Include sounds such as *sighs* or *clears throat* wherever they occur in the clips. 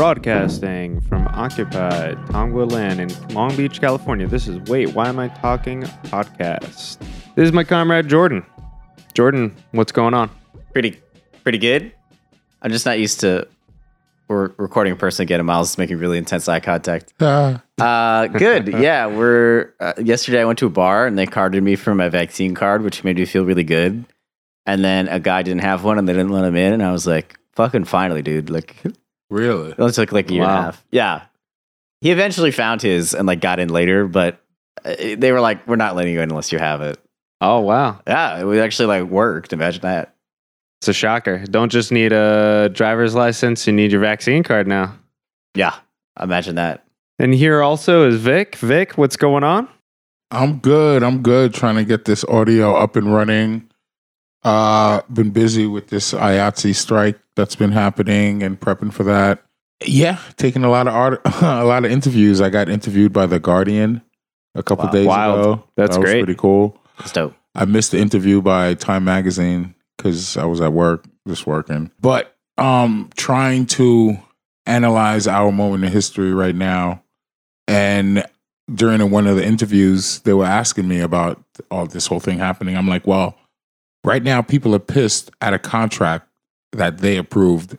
Broadcasting from occupied Tongva land in Long Beach, California. This is Wait, Why Am I Talking podcast. This is my comrade Jordan. Jordan, what's going on? Pretty, pretty good. I'm just not used to we're recording a person again, and Miles is making really intense eye contact. Ah, *laughs* Uh, good. yeah, we're. Uh, yesterday, I went to a bar and they carded me for my vaccine card, which made me feel really good. And then a guy didn't have one, and they didn't let him in, and I was like, "Fucking finally, dude!" Like it really? only took like a year and a half. Yeah, he eventually found his and like got in later, but uh, they were like, "We're not letting you in unless you have it." Oh, wow. Yeah, it was actually like worked. Imagine that. It's a shocker. Don't just need a driver's license, you need your vaccine card now. Yeah, imagine that. And here also is Vic. Vic, what's going on? I'm good. I'm good. Trying to get this audio up and running. Uh, been busy with this IATSE strike that's been happening and prepping for that. Yeah, taking a lot of art, *laughs* a lot of interviews. I got interviewed by the Guardian a couple Wow. days Wild. ago. That's that was great. Pretty cool. It's dope. I missed the interview by Time Magazine because I was at work, just working. But um, trying to analyze our moment in history right now, and during one of the interviews, they were asking me about all this whole thing happening. I'm like, well, right now, people are pissed at a contract that they approved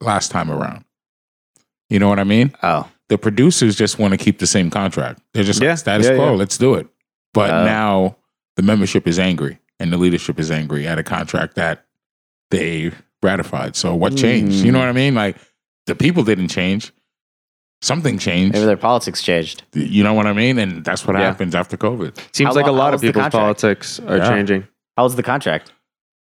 last time around. You know what I mean? Oh, the producers just want to keep the same contract. They're just Yeah, like status yeah, quo. yeah. Let's do it. But Oh. now the membership is angry and the leadership is angry at a contract that they ratified. So what changed? You know Mm. what I mean? Like the people didn't change. Something changed. maybe their politics changed. You know what I mean? And that's what Yeah. happens after COVID. Seems How like a lot of was people's politics are Yeah. changing. How was the contract?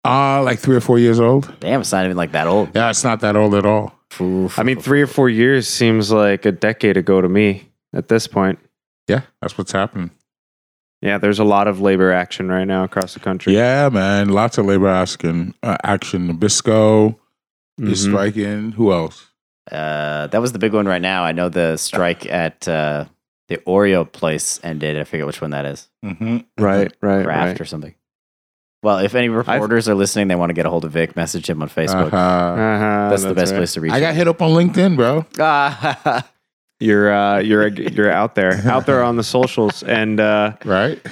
Uh like three or four years old. Damn, it's not even like that old. Yeah, it's not that old at all. Oof. I mean, three or four years seems like a decade ago to me at this point. Yeah, that's what's happening. Yeah, there's a lot of labor action right now across the country. Yeah, man. Lots of labor asking uh, action. Nabisco is Mhm. striking. Who else? uh, that was the big one right now. I know the strike at uh, the Oreo place ended. I forget which one that is. Mm-hmm. Right, right, Kraft right. or something. Well, if any reporters are listening, they want to get a hold of Vic, message him on Facebook. Uh-huh. Uh-huh, That's, the best right. place to reach. I got hit up on LinkedIn, bro. *laughs* You're uh, you're you're out there, out there on the socials, and uh, Right?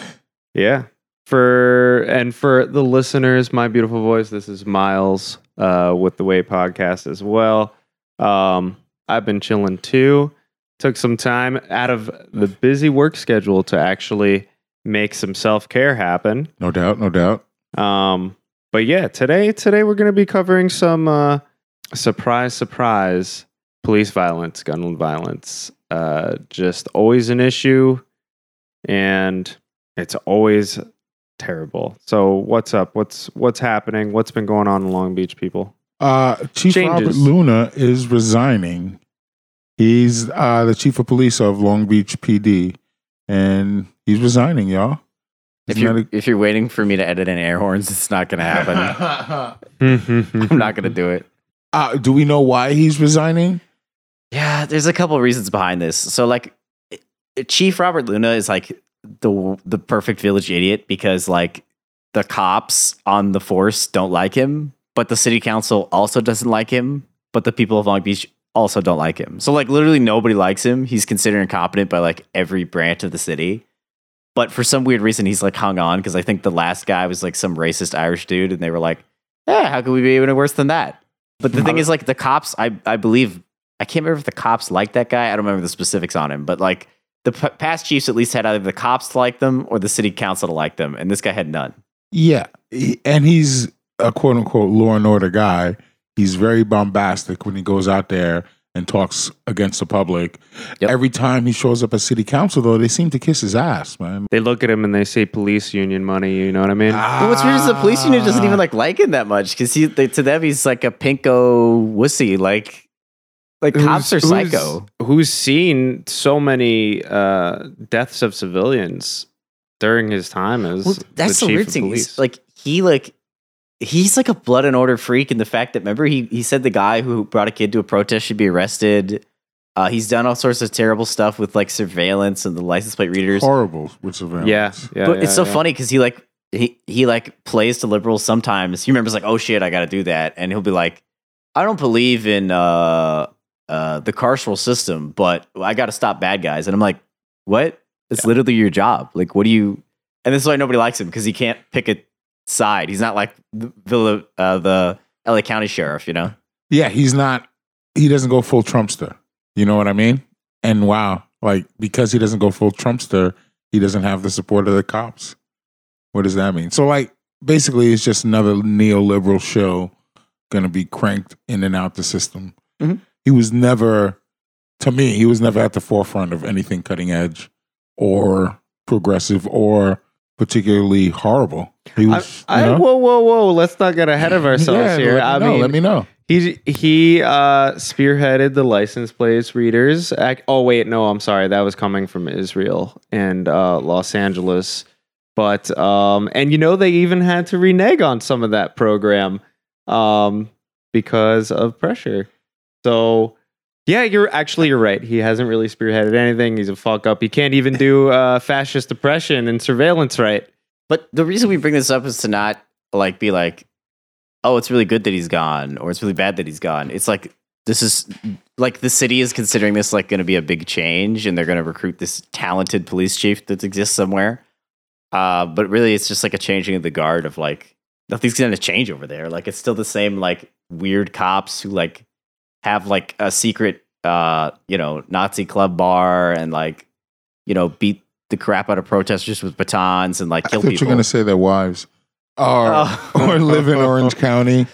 yeah. For and for the listeners, my beautiful voice. This is Miles uh, with the Way Podcast as well. Um, I've been chilling too. Took some time out of the busy work schedule to actually make some self care happen. No doubt, no doubt. Um, but yeah, today today we're going to be covering some uh, surprise, surprise police violence, gun violence. Uh, just always an issue, and it's always terrible. So what's up? What's what's happening? What's been going on in Long Beach, people? Uh, Chief Robert Luna is resigning. He's uh, the chief of police of Long Beach PD, and he's resigning, y'all. If Isn't you're that if you're waiting for me to edit in air horns, it's not going to happen. *laughs* I'm not going to do it. uh, do we know why he's resigning? Yeah, there's a couple reasons behind this. So like Chief Robert Luna is like the the perfect village idiot because like the cops on the force don't like him, but the city council also doesn't like him, but the people of Long Beach also don't like him. So like literally nobody likes him. He's considered incompetent by like every branch of the city. But for some weird reason he's like hung on because I think the last guy was like some racist Irish dude and they were like, "Yeah, how could we be even worse than that?" But the thing is like the cops I I believe I can't remember if the cops liked that guy. I don't remember the specifics on him, but like the p- past chiefs at least had either the cops to like them or the city council to like them, and this guy had none. Yeah, he- and he's a quote unquote law and order guy. He's very bombastic when he goes out there and talks against the public. Yep. Every time he shows up at city council, though, they seem to kiss his ass, man. They look at him and they say police union money. You know what I mean? But what's weird is the police union doesn't even like like him that much because he they, to them he's like a pinko wussy. Like like cops are Who's- who's- psycho. Who's seen so many uh, deaths of civilians during his time as Well, that's the, chief weird of thing. police? He's, like he like he's like a blood and order freak in the fact that remember he he said the guy who brought a kid to a protest should be arrested. Uh, he's done all sorts of terrible stuff with like surveillance and the license plate readers. horrible with surveillance. yeah, yeah. but yeah, it's so yeah. funny because he like he he like plays to liberals sometimes. He remembers like, oh shit, I got to do that, and he'll be like, I don't believe in uh uh, the carceral system, but I got to stop bad guys. And I'm like, what? It's literally your job. Like, what do you? And this is why nobody likes him because he can't pick a side. He's not like the Villa, uh, the LA County sheriff. You know? Yeah, he's not. He doesn't go full Trumpster. You know what I mean? And wow, like because he doesn't go full Trumpster, he doesn't have the support of the cops. What does that mean? So like basically, it's just another neoliberal show going to be cranked in and out the system. Mhm. He was never, to me, he was never at the forefront of anything cutting edge or progressive or particularly horrible. He was. I, you know? whoa, whoa, whoa! Let's not get ahead of ourselves Yeah, here. Let me I know, mean, let me know. He he uh, spearheaded the license plates readers. Ac- Oh wait, no, I'm sorry. That was coming from Israel and uh, Los Angeles. But um, and you know they even had to renege on some of that program um, because of pressure. So yeah, you're actually you're right. He hasn't really spearheaded anything. He's a fuck up. He can't even do uh, fascist oppression and surveillance right. But the reason we bring this up is to not like be like, oh, it's really good that he's gone, or it's really bad that he's gone. It's like this is like the city is considering this like going to be a big change, and they're going to recruit this talented police chief that exists somewhere. Uh, but really, it's just like a changing of the guard of like nothing's going to change over there. Like it's still the same like weird cops who like have like a secret, uh, you know, Nazi club bar and like you know beat the crap out of protesters with batons and like I kill thought people. you're going to say their wives or, Oh. or live in Orange *laughs* County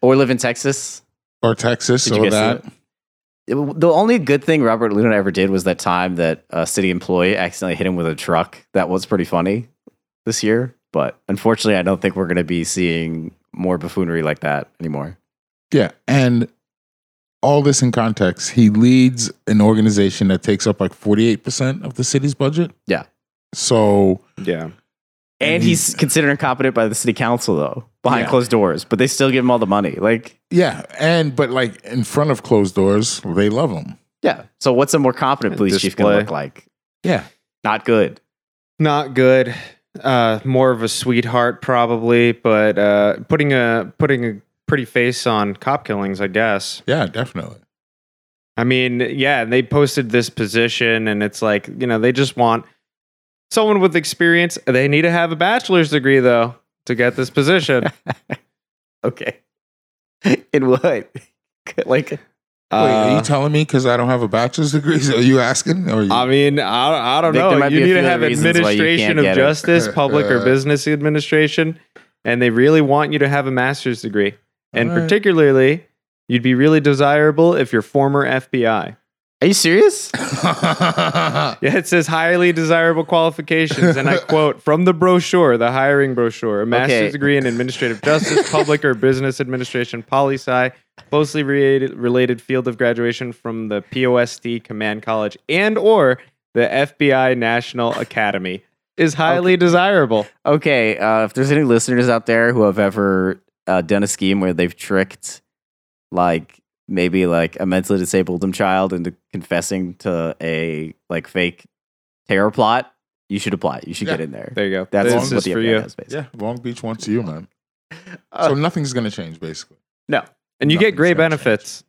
or live in Texas. or Texas Did or that. It- the only good thing Robert Luna ever did was that time that a city employee accidentally hit him with a truck. That was pretty funny this year. But unfortunately, I don't think we're going to be seeing more buffoonery like that anymore. Yeah. And all this in context, he leads an organization that takes up like 48% of the city's budget. Yeah. So, Yeah. And And he's, he's- considered incompetent by the city council, though, behind Yeah. closed doors. But they still give him all the money. Like, yeah. And, but like in front of closed doors, they love him. yeah. So what's a more competent police chief going to look like? Yeah. Not good. not good uh more of a sweetheart probably but uh putting a putting a pretty face on cop killings i guess Yeah, definitely. i mean yeah they posted this position and it's like you know they just want someone with experience they need to have a bachelor's degree though to get this position *laughs* Okay. *laughs* In what? *laughs* like, Wait, are Uh, you telling me because I don't have a bachelor's degree? Are you asking? Or you, I mean, I, I don't Vic, know. You need to have other reasons why you administration of get it. justice, public or business administration, and they really want you to have a master's degree. And All right. particularly, you'd be really desirable if you're former FBI. are you serious? *laughs* *laughs* Yeah, it says highly desirable qualifications, and I *laughs* quote from the brochure, the hiring brochure: a master's Okay. degree in administrative justice, public or business administration, poli sci, closely related, related field of graduation from the POST Command College and or the FBI National Academy is highly desirable. Okay, uh, if there's any listeners out there who have ever uh, done a scheme where they've tricked, like maybe like a mentally disabled child into confessing to a like fake terror plot, you should apply. You should Yeah. get in there. There you go. That's this what is the for FBI you, does, basically. yeah, Long Beach wants you, man. Uh, So nothing's going to change, basically. no, and you get great gonna change.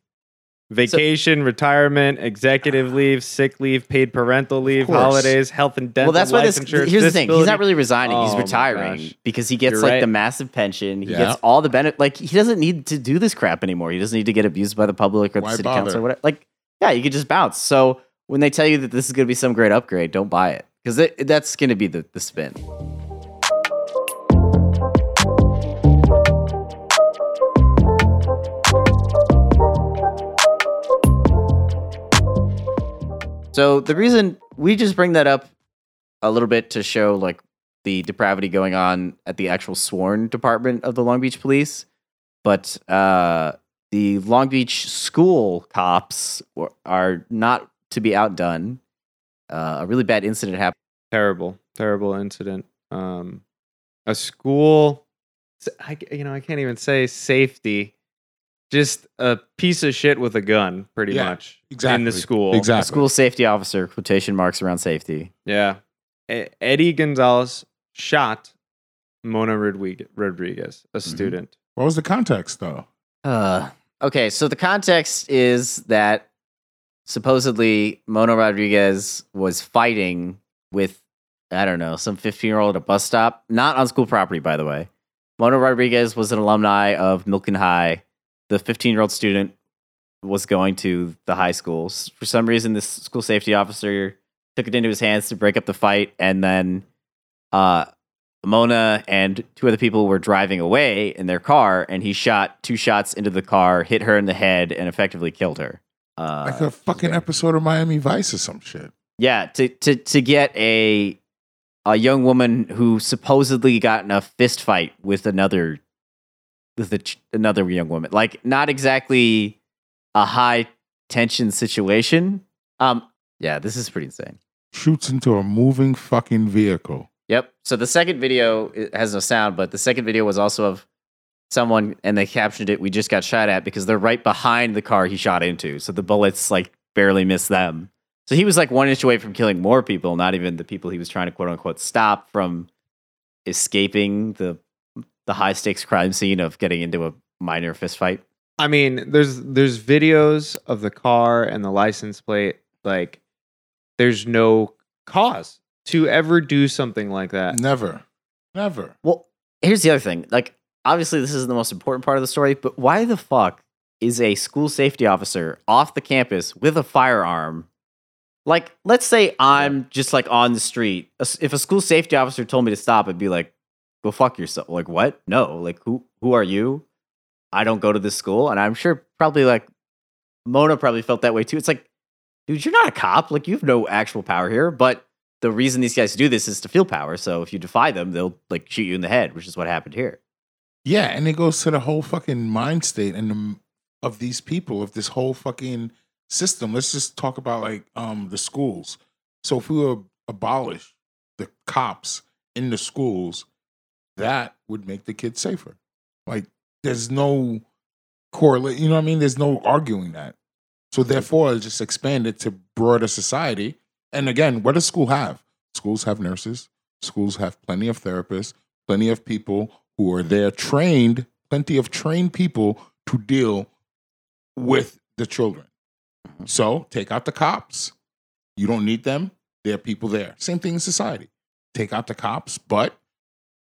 Benefits. Vacation, retirement, executive ah. leave, sick leave, paid parental leave, holidays, health and dental. well, that's why life this. insurance, Here's the thing: he's not really resigning; Oh he's retiring because he gets You're like right. the massive pension. He Yeah. gets all the benefit. Like he doesn't need to do this crap anymore. He doesn't need to get abused by the public or the city bother? council or whatever. Like, yeah, you could just bounce. So when they tell you that this is going to be some great upgrade, don't buy it because that's going to be the, the spin. So the reason we just bring that up a little bit to show like the depravity going on at the actual sworn department of the Long Beach Police, but uh, the Long Beach school cops are not to be outdone. Uh, a really bad incident happened. terrible, terrible incident. Um, a school, you know, I can't even say safety. Just a piece of shit with a gun, pretty Yeah, much, in exactly. the school. A Exactly. school safety officer quotation marks around safety. Yeah, E- Eddie Gonzalez shot Mona Rodriguez, Rodriguez a Mm-hmm. student. What was the context, though? Uh, okay, so the context is that supposedly Mona Rodriguez was fighting with I don't know some 15 year old at a bus stop, not on school property, by the way. Mona Rodriguez was an alumni of Millikan High. The 15 year old student was going to the high school. For some reason, this school safety officer took it into his hands to break up the fight, and then uh, Mona and two other people were driving away in their car, and he shot two shots into the car, hit her in the head, and effectively killed her. Uh, like a fucking episode of Miami Vice or some shit. yeah, to to to get a a young woman who supposedly got in a fist fight with another with a, another young woman, like not exactly a high tension situation. Um, yeah, this is pretty insane. Shoots into a moving fucking vehicle. Yep. So the second video it has no sound, but the second video was also of someone, and they captioned it. We just got shot at because they're right behind the car he shot into. So the bullets like barely missed them. So he was like one inch away from killing more people, not even the people he was trying to quote unquote stop from escaping the the high stakes crime scene of getting into a minor fist fight. I mean, there's there's videos of the car and the license plate. Like, there's no cause to ever do something like that. Never. Never. Well, here's the other thing. Like, obviously, this is the most important part of the story, but why the fuck is a school safety officer off the campus with a firearm? Like, let's say I'm just like on the street. If a school safety officer told me to stop, I'd be like, "Go fuck yourself." Like, what? No. Like, who? Who are you? I don't go to this school, and I'm sure probably like Mona probably felt that way too. It's like, dude, you're not a cop. Like, you have no actual power here, but the reason these guys do this is to feel power. So if you defy them, they'll like shoot you in the head, which is what happened here. Yeah, and it goes to the whole fucking mind state and the, of these people of this whole fucking system. Let's just talk about like um the schools. So if we were abolish the cops in the schools, that would make the kids safer. Like there's no correlate. You know what I mean? There's no arguing that. So therefore, just expand it to broader society. And again, what does school have? Schools have nurses. Schools have plenty of therapists, plenty of people who are there trained, plenty of trained people to deal with the children. Mm-hmm. So take out the cops. You don't need them. There are people there. Same thing in society. Take out the cops, but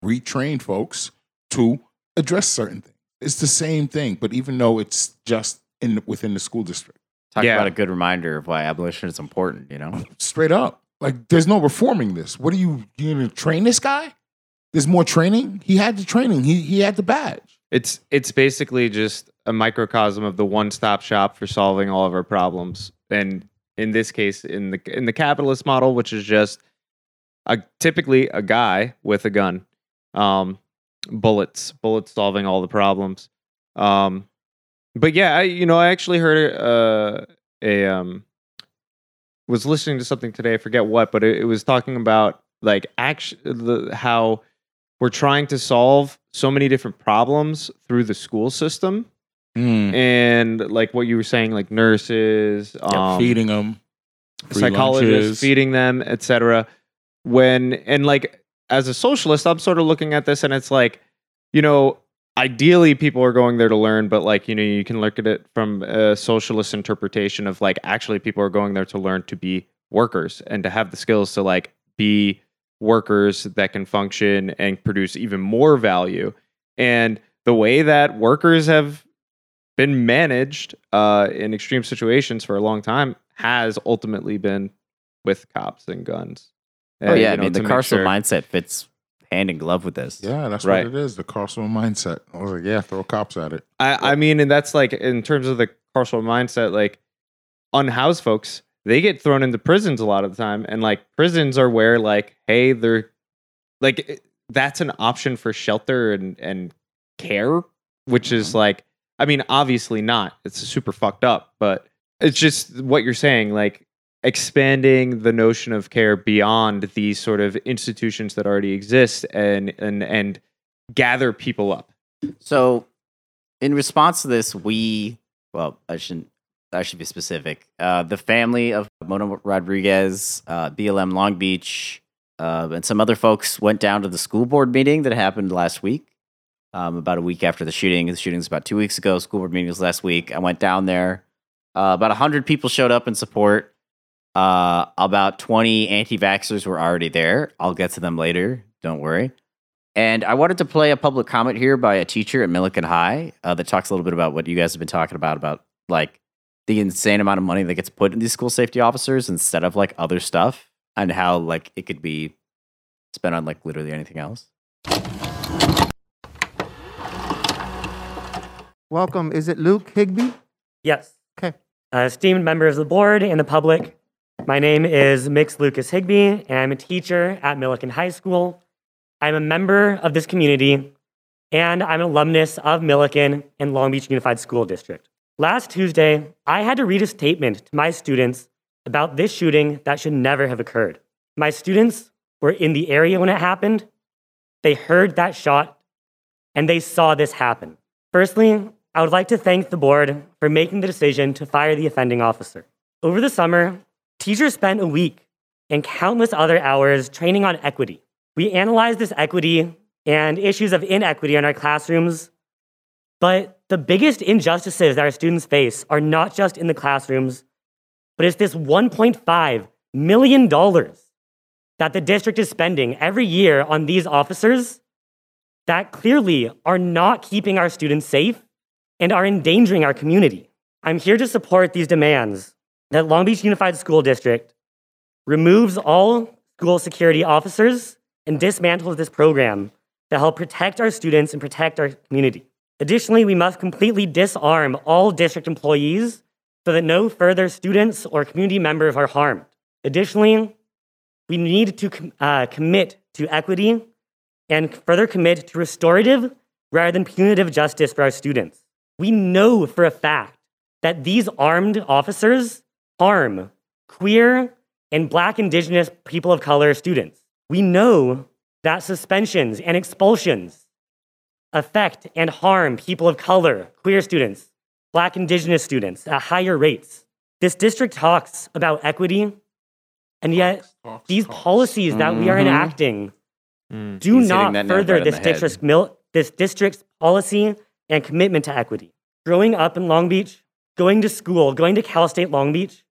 retrain folks to address certain things. It's the same thing, but even though it's just in within the school district, Talk Yeah. about a good reminder of why abolition is important. You know, *laughs* straight up, like there's no reforming this. What are you? You gonna train this guy? There's more training. He had the training. He he had the badge. It's it's basically just a microcosm of the one-stop shop for solving all of our problems. And in this case, in the in the capitalist model, which is just a typically a guy with a gun, um, bullets, bullets solving all the problems. Um, but yeah, I, you know, I actually heard uh, a um, was listening to something today. I forget what, but it, it was talking about like action, the how we're trying to solve so many different problems through the school system and like what you were saying like nurses um, feeding them, psychologists feeding them etc when and like as a socialist i'm sort of looking at this and it's like you know ideally people are going there to learn but like you know you can look at it from a socialist interpretation of like actually people are going there to learn to be workers and to have the skills to like be workers that can function and produce even more value and the way that workers have been managed uh, in extreme situations for a long time has ultimately been with cops and guns. Oh Uh, yeah, you know, I mean the to carceral sure- mindset fits hand in glove with this. Yeah, that's Right. what it is. The carceral mindset. I was like, yeah, throw cops at it. I, I mean, and that's like in terms of the carceral mindset, like unhoused folks, they get thrown into prisons a lot of the time, and like prisons are where like, hey, they're like that's an option for shelter and and care, which is like, I mean, obviously not. It's super fucked up, but it's just what you're saying, like expanding the notion of care beyond these sort of institutions that already exist and and and gather people up. So, in response to this, we well, I shouldn't. I should be specific. Uh, the family of Mona Rodriguez, uh, BLM Long Beach, uh, and some other folks went down to the school board meeting that happened last week. um, about a week after the shooting. The shooting was about two weeks ago. School board meeting was last week. I went down there. Uh, about 100 people showed up in support. Uh, about 20 anti vaxxers were already there. I'll get to them later. Don't worry. And I wanted to play a public comment here by a teacher at Millikan High uh, that talks a little bit about what you guys have been talking about about like the insane amount of money that gets put in these school safety officers instead of like other stuff and how like it could be spent on like literally anything else. Welcome. Is it Luke Higby? Yes. Okay. Uh, esteemed members of the board and the public, my name is Mix Lucas Higby, and I'm a teacher at Millikan High School. I'm a member of this community, and I'm an alumnus of Millikan and Long Beach Unified School District. Last Tuesday, I had to read a statement to my students about this shooting that should never have occurred. My students were in the area when it happened, they heard that shot, and they saw this happen. Firstly, I would like to thank the board for making the decision to fire the offending officer. Over the summer, teachers spent a week and countless other hours training on equity. We analyzed this equity and issues of inequity in our classrooms, but the biggest injustices that our students face are not just in the classrooms, but it's this $1.5 million that the district is spending every year on these officers that clearly are not keeping our students safe and are endangering our community. I'm here to support these demands that Long Beach Unified School District removes all school security officers and dismantles this program to help protect our students and protect our community. Additionally, we must completely disarm all district employees so that no further students or community members are harmed. Additionally, we need to uh, commit to equity and further commit to restorative rather than punitive justice for our students. We know for a fact that these armed officers harm queer and black, indigenous, people of color students. We know that suspensions and expulsions affect and harm people of color, queer students, black, indigenous students at higher rates. This district talks about equity, and yet Talks, these talks. policies that we are Mhm. enacting Mm. do He's not further right this district's, mil- this district's policy and commitment to equity. Growing up in Long Beach, going to school, going to Cal State Long Beach,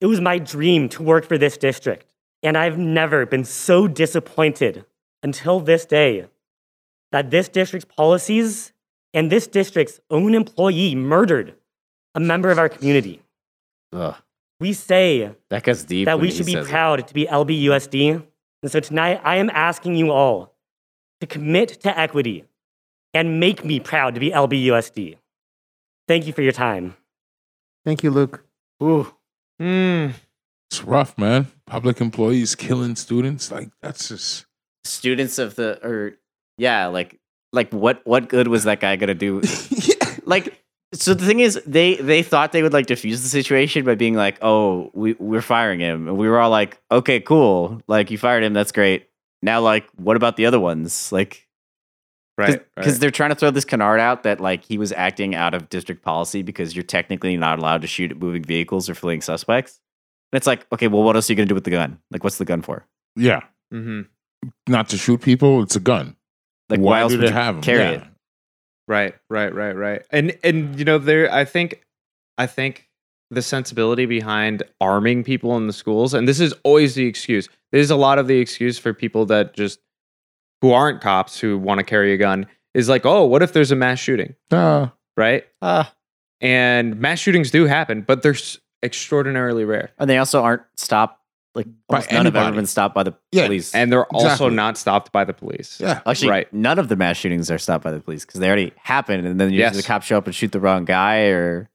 it was my dream to work for this district. And I've never been so disappointed until this day that this district's policies and this district's own employee murdered a member of our community. Ugh, We say that goes deep. that we should be says it. proud to be LBUSD. And so tonight, I am asking you all to commit to equity and make me proud to be LBUSD. Thank you for your time. Thank you, Luke. Ooh, Mm. it's rough, man. Public employees killing students. Like, that's just. Students of the or yeah, like like what what good was that guy gonna do? *laughs* yeah. like so the thing is they they thought they would like diffuse the situation by being like oh we we're firing him and we were all like okay cool like you fired him that's great now like what about the other ones like Right. because right. they're trying to throw this canard out that like he was acting out of district policy because you're technically not allowed to shoot at moving vehicles or fleeing suspects and it's like okay well what else are you gonna do with the gun like what's the gun for Yeah. Mm-hmm. Not to shoot people, it's a gun. like Why why, else do would they you have 'em? carry Yeah. it Right, right, right, right. And and you know there I think I think the sensibility behind arming people in the schools and this is always the excuse. There's a lot of the excuse for people that just who aren't cops who want to carry a gun is like, "Oh, what if there's a mass shooting?" Uh, Right? ah And mass shootings do happen, but they're s- extraordinarily rare. and they also aren't stopped like By almost none have ever anybody. been stopped by the Yeah, police And they're also Exactly. not stopped by the police. yeah. Actually, Right. none of the mass shootings are stopped by the police because they already happened, and then usually Yes. the cops show up and shoot the wrong guy. Or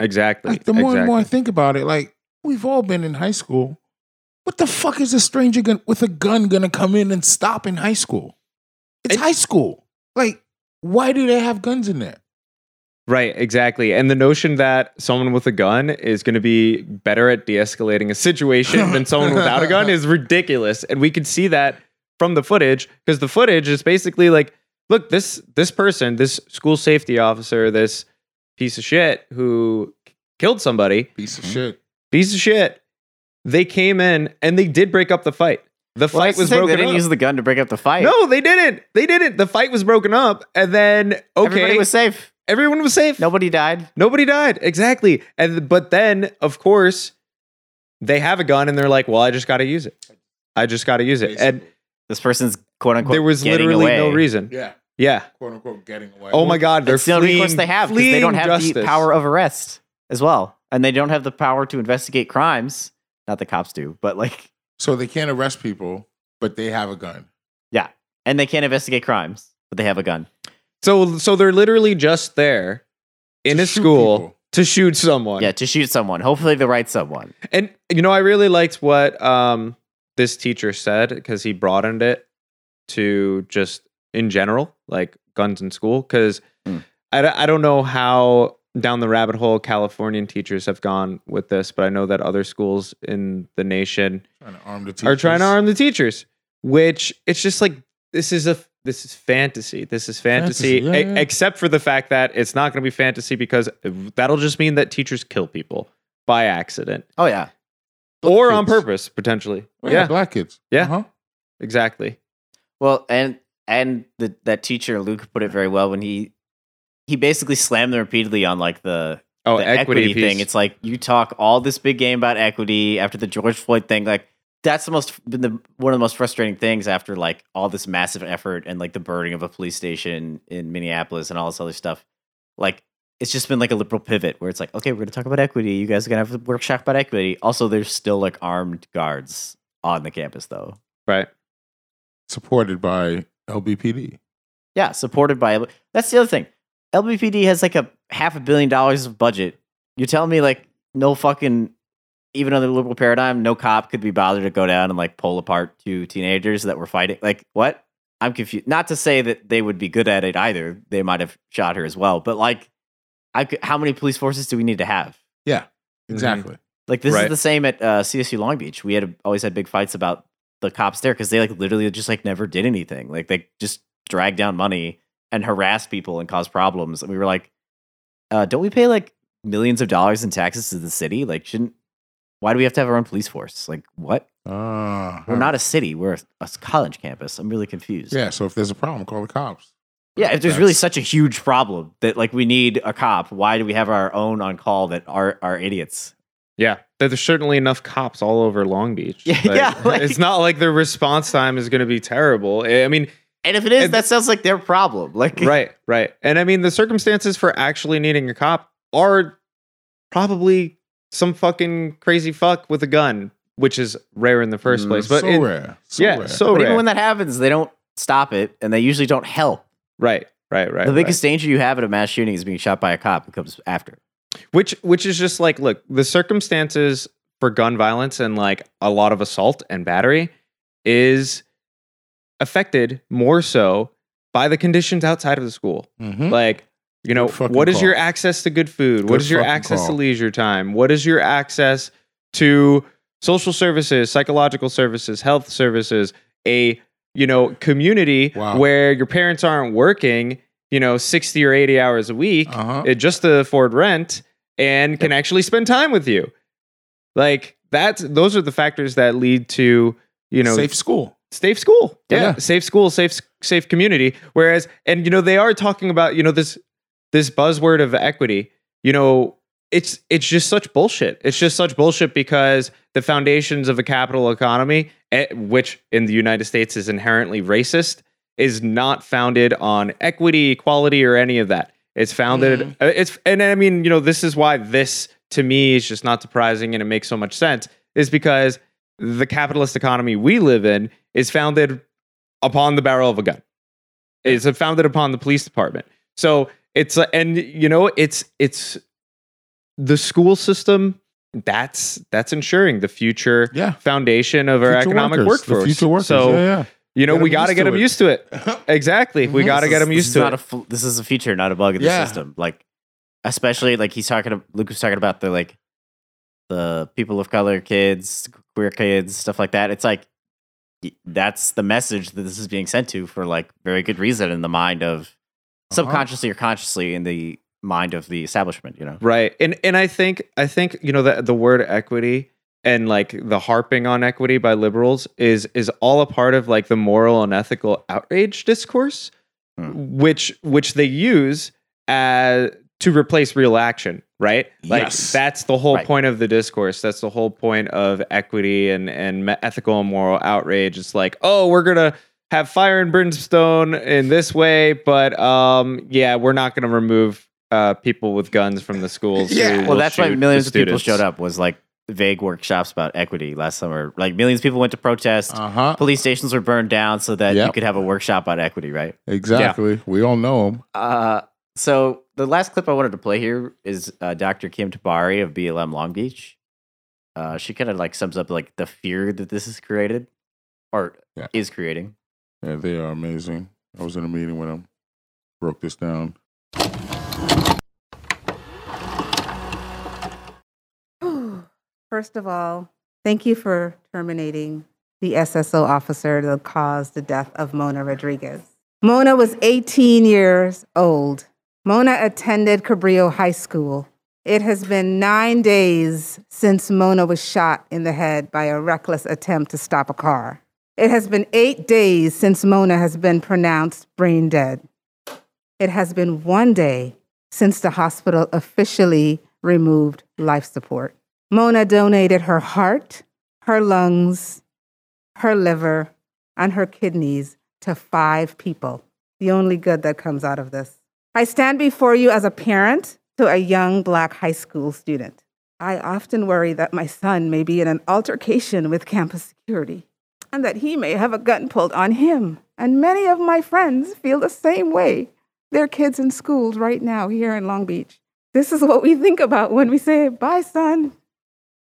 Exactly. Like, the more and more I exactly. think about it, like, we've all been in high school. What the fuck is a stranger gun with a gun gonna come in and stop in high school? It's It- high school. Like, why do they have guns in there? Right, exactly. And the notion that someone with a gun is going to be better at de escalating a situation than someone without a gun is *laughs* ridiculous. And we can see that from the footage because the footage is basically like, look, this this person, this school safety officer, this piece of shit who killed somebody, Piece of mm-hmm. shit. piece of shit, they came in and they did break up the fight. The Well, fight that's the was thing, broken They didn't up. use the gun to break up the fight. no, they didn't. They didn't. The fight was broken up, and then okay, everybody was safe. everyone was safe. Nobody died. Nobody died. Exactly. And but then, of course, they have a gun, and they're like, "Well, I just got to use it. I just got to use it." And This person's quote unquote. there was getting literally no reason. Yeah, Yeah. quote unquote, getting away. Oh my God, they're It's the only recourse they have because they don't fleeing have the power of arrest as well, and they don't have the power to investigate crimes. Not the cops do, but like, *laughs* So they can't arrest people, but they have a gun. yeah, and they can't investigate crimes, but they have a gun. So so they're literally just there in To a school people. to shoot someone. Yeah, to shoot someone. Hopefully, the right someone. And you know, I really liked what um this teacher said because he broadened it to just in general, like guns in school. Because Mm. I, d- I don't know how down the rabbit hole Californian teachers have gone with this, but I know that other schools in the nation Trying to arm the teachers. are trying to arm the teachers, which it's just like this is a this is fantasy. This is fantasy, Fantasy, yeah, yeah. except for the fact that it's not going to be fantasy because that'll just mean that teachers kill people by accident Oh yeah, or on purpose potentially. Oh, yeah, black kids. Yeah. Uh-huh. exactly. Well, and and the, that teacher Luke put it very well when he he basically slammed them repeatedly on like the, Oh, the equity, piece. thing. It's like you talk all this big game about equity after the George Floyd thing. Like that's the most been the one of the most frustrating things after like all this massive effort and like the burning of a police station in Minneapolis and all this other stuff. Like it's just been like a liberal pivot where it's like, okay, we're gonna talk about equity. You guys are gonna have a workshop about equity. Also, there's still like armed guards on the campus though. right. Supported by LBPD. Yeah, supported by. That's the other thing. LBPD has like a half a billion dollars of budget. You're telling me like no fucking even under the liberal paradigm, no cop could be bothered to go down and like pull apart two teenagers that were fighting. Like what? I'm confused. Not to say that they would be good at it either. They might have shot her as well. But like, I could, how many police forces do we need to have? Yeah, exactly. Like this Right. is the same at uh, CSU Long Beach. We had always had big fights about the cops there because they like literally just like never did anything. Like they just dragged down money and harass people and cause problems. And we were like, uh, don't we pay like millions of dollars in taxes to the city? Like, shouldn't? Why do we have to have our own police force? Like, what? Ah, We're not a city. We're a, a college campus. I'm really confused. Yeah, so if there's a problem, call the cops. Yeah, if there's really such a huge problem that like we need a cop, why do we have our own on call that are are idiots? Yeah, there's certainly enough cops all over Long Beach. Yeah, *laughs* yeah, like- *laughs* it's not like their response time is going to be terrible. I I mean, And if it is, And- that sounds like their problem. *laughs* Like, right, right. And I mean, the circumstances for actually needing a cop are probably some fucking crazy fuck with a gun, which is rare in the first Mm, place. But so in- rare. So yeah, rare. so but rare. even when that happens, they don't stop it, and they usually don't help. right, right, right. the right. biggest danger you have at a mass shooting is being shot by a cop who comes after. which which is just like look the circumstances for gun violence and like a lot of assault and battery is affected more so by the conditions outside of the school Mhm. like you know what is your access to good food Good what is your access to leisure time what is your access to social services psychological services health services a you know community Wow. where your parents aren't working you know 60 or 80 hours a week Uh-huh. it just to afford rent and can actually spend time with you. Like that's those are the factors that lead to you know safe school. Safe school. Yeah. Yeah. safe school, safe safe community. Whereas and you know they are talking about you know this this buzzword of equity. You know it's it's just such bullshit. It's just such bullshit because the foundations of a capital economy, eh, which in the United States is inherently racist, is not founded on equity, equality, or any of that. It's founded. Mhm. uh, It's and I mean you know this is why this to me is just not surprising and it makes so much sense is because the capitalist economy we live in is founded upon the barrel of a gun. It's founded upon the police department. So it's and you know it's it's the school system that's that's ensuring the future Yeah. foundation of our economic workers, workforce. future workers. So yeah, you know Get we got to get them used to it. *laughs* Exactly, we got to get them used to not it. A, this is a feature, not a bug in the system. Like, especially like he's talking. Luke was talking about the like the people of color kids, queer kids, stuff like that. It's like that's the message that this is being sent to for like very good reason in the mind of Uh-huh. subconsciously or consciously in the mind of the establishment. You know. Right. And and I think I think you know that the word equity and like the harping on equity by liberals is is all a part of like the moral and ethical outrage discourse Hmm. which which they use as to replace real action right like Yes. that's the whole Right. point of the discourse that's the whole point of equity and and ethical and moral outrage it's like oh we're gonna have fire and brimstone in this way but um yeah we're not gonna remove uh people with guns from the schools Yeah. Well, that's why millions of people students. showed up. Was like vague workshops about equity last summer. Like millions of people went to protest. Uh huh. Police stations were burned down so that you could have a workshop on equity, right? Exactly. We all know them. Uh, so the last clip I wanted to play here is uh, Dr. Kim Tabari of BLM Long Beach. Uh, she kind of like sums up like the fear that this is created, or Yeah. is creating. Yeah, they are amazing. I was in a meeting with them. Broke this down. *sighs* First of all, thank you for terminating the SSO officer that caused the death of Mona Rodriguez. Mona was 18 years old. Mona attended Cabrillo High School. It has been nine days since Mona was shot in the head by a reckless attempt to stop a car. It has been eight days since Mona has been pronounced brain dead. It has been one day since the hospital officially removed life support. Mona donated her heart, her lungs, her liver, and her kidneys to five people. The only good that comes out of this. I stand before you as a parent to a young black high school student. I often worry that my son may be in an altercation with campus security and that he may have a gun pulled on him. And many of my friends feel the same way. Their kids in schools right now here in Long Beach. This is what we think about when we say, Bye, son.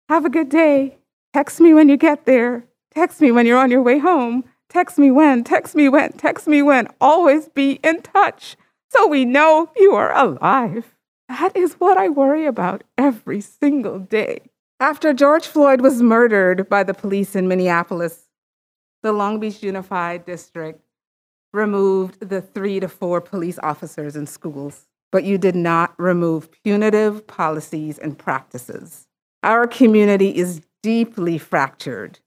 Have a good day. Text me when you get there. Text me when you're on your way home. Text me when, text me when, text me when. Always be in touch so we know you are alive. That is what I worry about every single day. After George Floyd was murdered by the police in Minneapolis, the Long Beach Unified District removed the three to four police officers in schools, but you did not remove punitive policies and practices. Our community is deeply fractured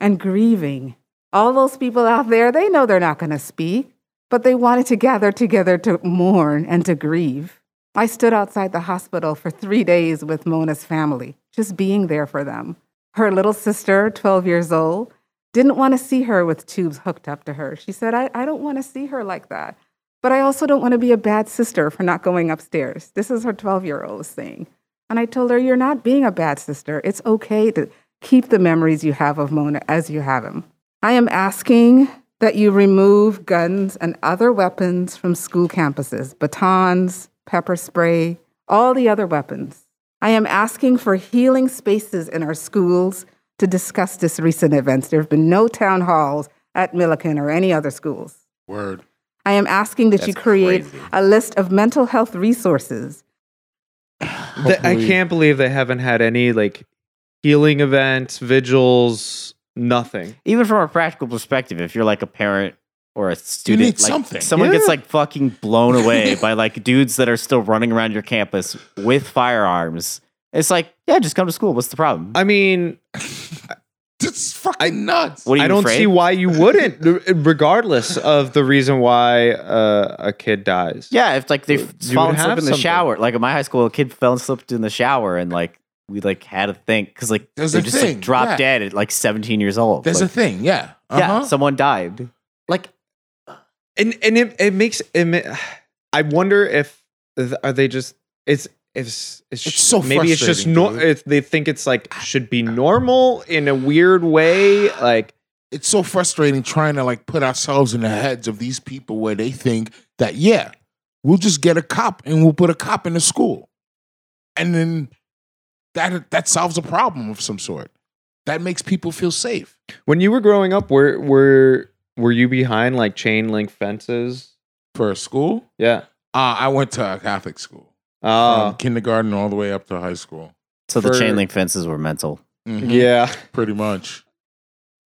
and grieving. All those people out there, they know they're not going to speak, but they wanted to gather together to mourn and to grieve. I stood outside the hospital for three days with Mona's family, just being there for them. Her little sister, 12 years old, didn't want to see her with tubes hooked up to her. She said, I, I don't want to see her like that. But I also don't want to be a bad sister for not going upstairs. This is her 12 year old saying. And I told her, You're not being a bad sister. It's okay to keep the memories you have of Mona as you have them. I am asking that you remove guns and other weapons from school campuses batons, pepper spray, all the other weapons. I am asking for healing spaces in our schools to discuss this recent events. There have been no town halls at Millikan or any other schools. Word. I am asking that you create crazy. a list of mental health resources. Th- I can't believe they haven't had any like healing events, vigils, nothing. Even from a practical perspective, if you're like a parent or a student, need like, something. someone gets like fucking blown away *laughs* by like dudes that are still running around your campus with firearms. It's like, yeah, just come to school. What's the problem? I mean, *laughs* It's fucking nuts. what are you I don't afraid? see why you wouldn't, regardless of the reason why uh, a kid dies. Yeah, if like they You would fall and slip in the something. shower, like at my high school, a kid fell and slipped in the shower, and like we like had to think because like There's they a just thing, like dropped yeah. dead at like 17 years old. There's Like, a thing, yeah. yeah, Uh-huh. someone died. like and and it, it makes it, ma- i wonder if are they just it's it's it's, It's so maybe it's just frustrating, no dude. if they think it's like should be normal in a weird way like it's so frustrating trying to like put ourselves in the heads of these people where they think that yeah we'll just get a cop and we'll put a cop in the school and then that that solves a problem of some sort. That makes people feel safe. When you were growing up were were were you behind like chain link fences? For a school? Yeah. Uh, i went to a catholic school. Uh from kindergarten all the way up to high school. So the chain link fences were mental. Mhm. yeah. Pretty much.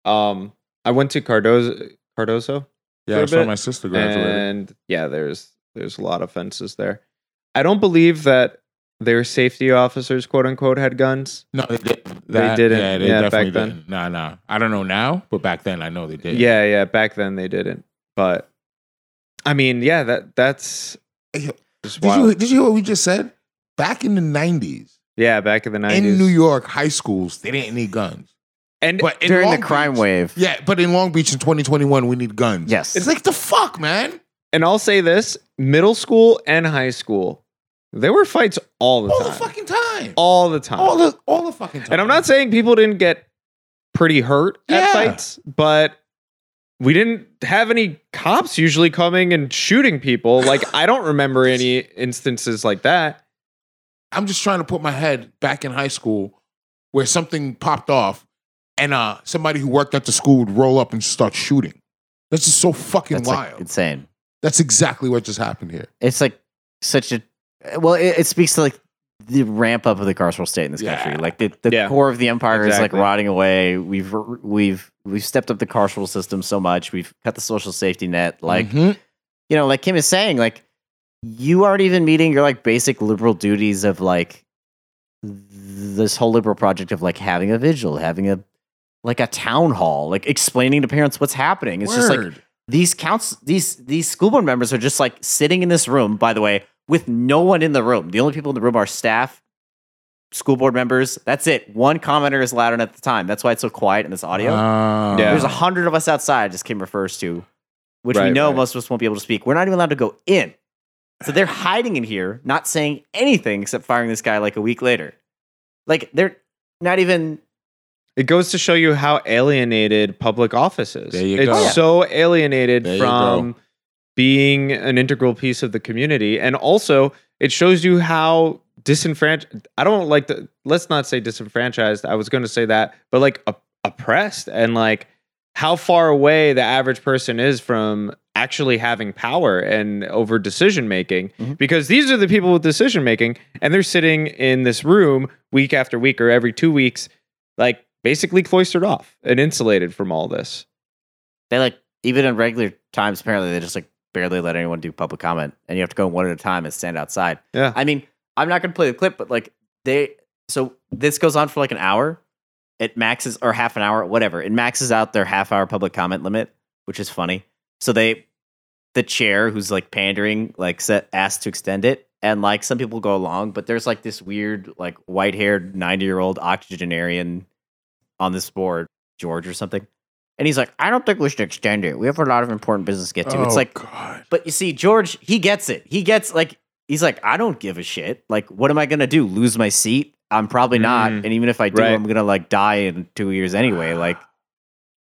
Um i went to cardozo cardozo yeah that's where my sister graduated. and yeah there's there's a lot of fences there. I don't believe that their safety officers, quote unquote, had guns. No, they didn't. They didn't. Yeah, they Yeah, definitely back then. didn't. Nah, nah. I don't know now, but back then I know they did. Yeah, yeah. Back then they didn't, but I mean, yeah, that that's Did you did you hear what we just said? Back in the nineties, yeah, back in the nineties in New York high schools, they didn't need guns. and But in During the crime Beach- wave. Yeah, but in Long Beach in 2021, we need guns. Yes. It's like the fuck, man. and I'll say this: middle school and high school, there were fights all the All time, All the fucking time. all the time. All the all the fucking time. and I'm not saying people didn't get pretty hurt Yeah. at fights, but we didn't have any cops usually coming and shooting people. Like I don't remember *laughs* any instances like that. I'm just trying to put my head back in high school where something popped off and uh somebody who worked at the school would roll up and start shooting. That's just so fucking That's wild. like insane. That's exactly what just happened here. It's like such a well. It, it speaks to like the ramp up of the carceral state in this Yeah. country. Like the, the Yeah. core of the empire is like rotting away. We've we've we've stepped up the carceral system so much. We've cut the social safety net. Like Mhm. you know, like Kim is saying, like you aren't even meeting your like basic liberal duties of like this whole liberal project of like having a vigil, having a like a town hall, like explaining to parents what's happening. It's just like these counts these these school board members are just like sitting in this room by the way with no one in the room the only people in the room are staff school board members that's it one commenter is loud enough at the time that's why it's so quiet in this audio Ah. Yeah. there's a hundred of us outside as kim refers to which we know right. most of us won't be able to speak we're not even allowed to go in so they're hiding in here not saying anything except firing this guy like a week later like they're not even It goes to show you how alienated public office is. There you it's go. so alienated There you from being an integral piece of the community. And also, it shows you how disenfranchised. I don't like the, let's not say disenfranchised. I was going to say that, but like op- oppressed and like how far away the average person is from actually having power and over decision making Mhm. because these are the people with decision making and they're sitting in this room week after week or every two weeks like basically cloistered off and insulated from all this they like even in regular times apparently they just like barely let anyone do public comment and you have to go one at a time and stand outside. Yeah. I mean i'm not going to play the clip but like they so this goes on for like an hour. It maxes or half an hour whatever. It maxes out their half hour public comment limit which is funny. So they the chair who's like pandering like set asked to extend it and like some people go along but there's like this weird like white haired 90 year old octogenarian on this board george or something and he's like i don't think we should extend it we have a lot of important business to get to it's Oh, like God. but you see, George, he gets it. He gets like he's like, I don't give a shit. Like, what am I gonna do? Lose my seat? I'm probably not. Mm, And even if I do, right. I'm gonna like die in two years anyway. *sighs* Like,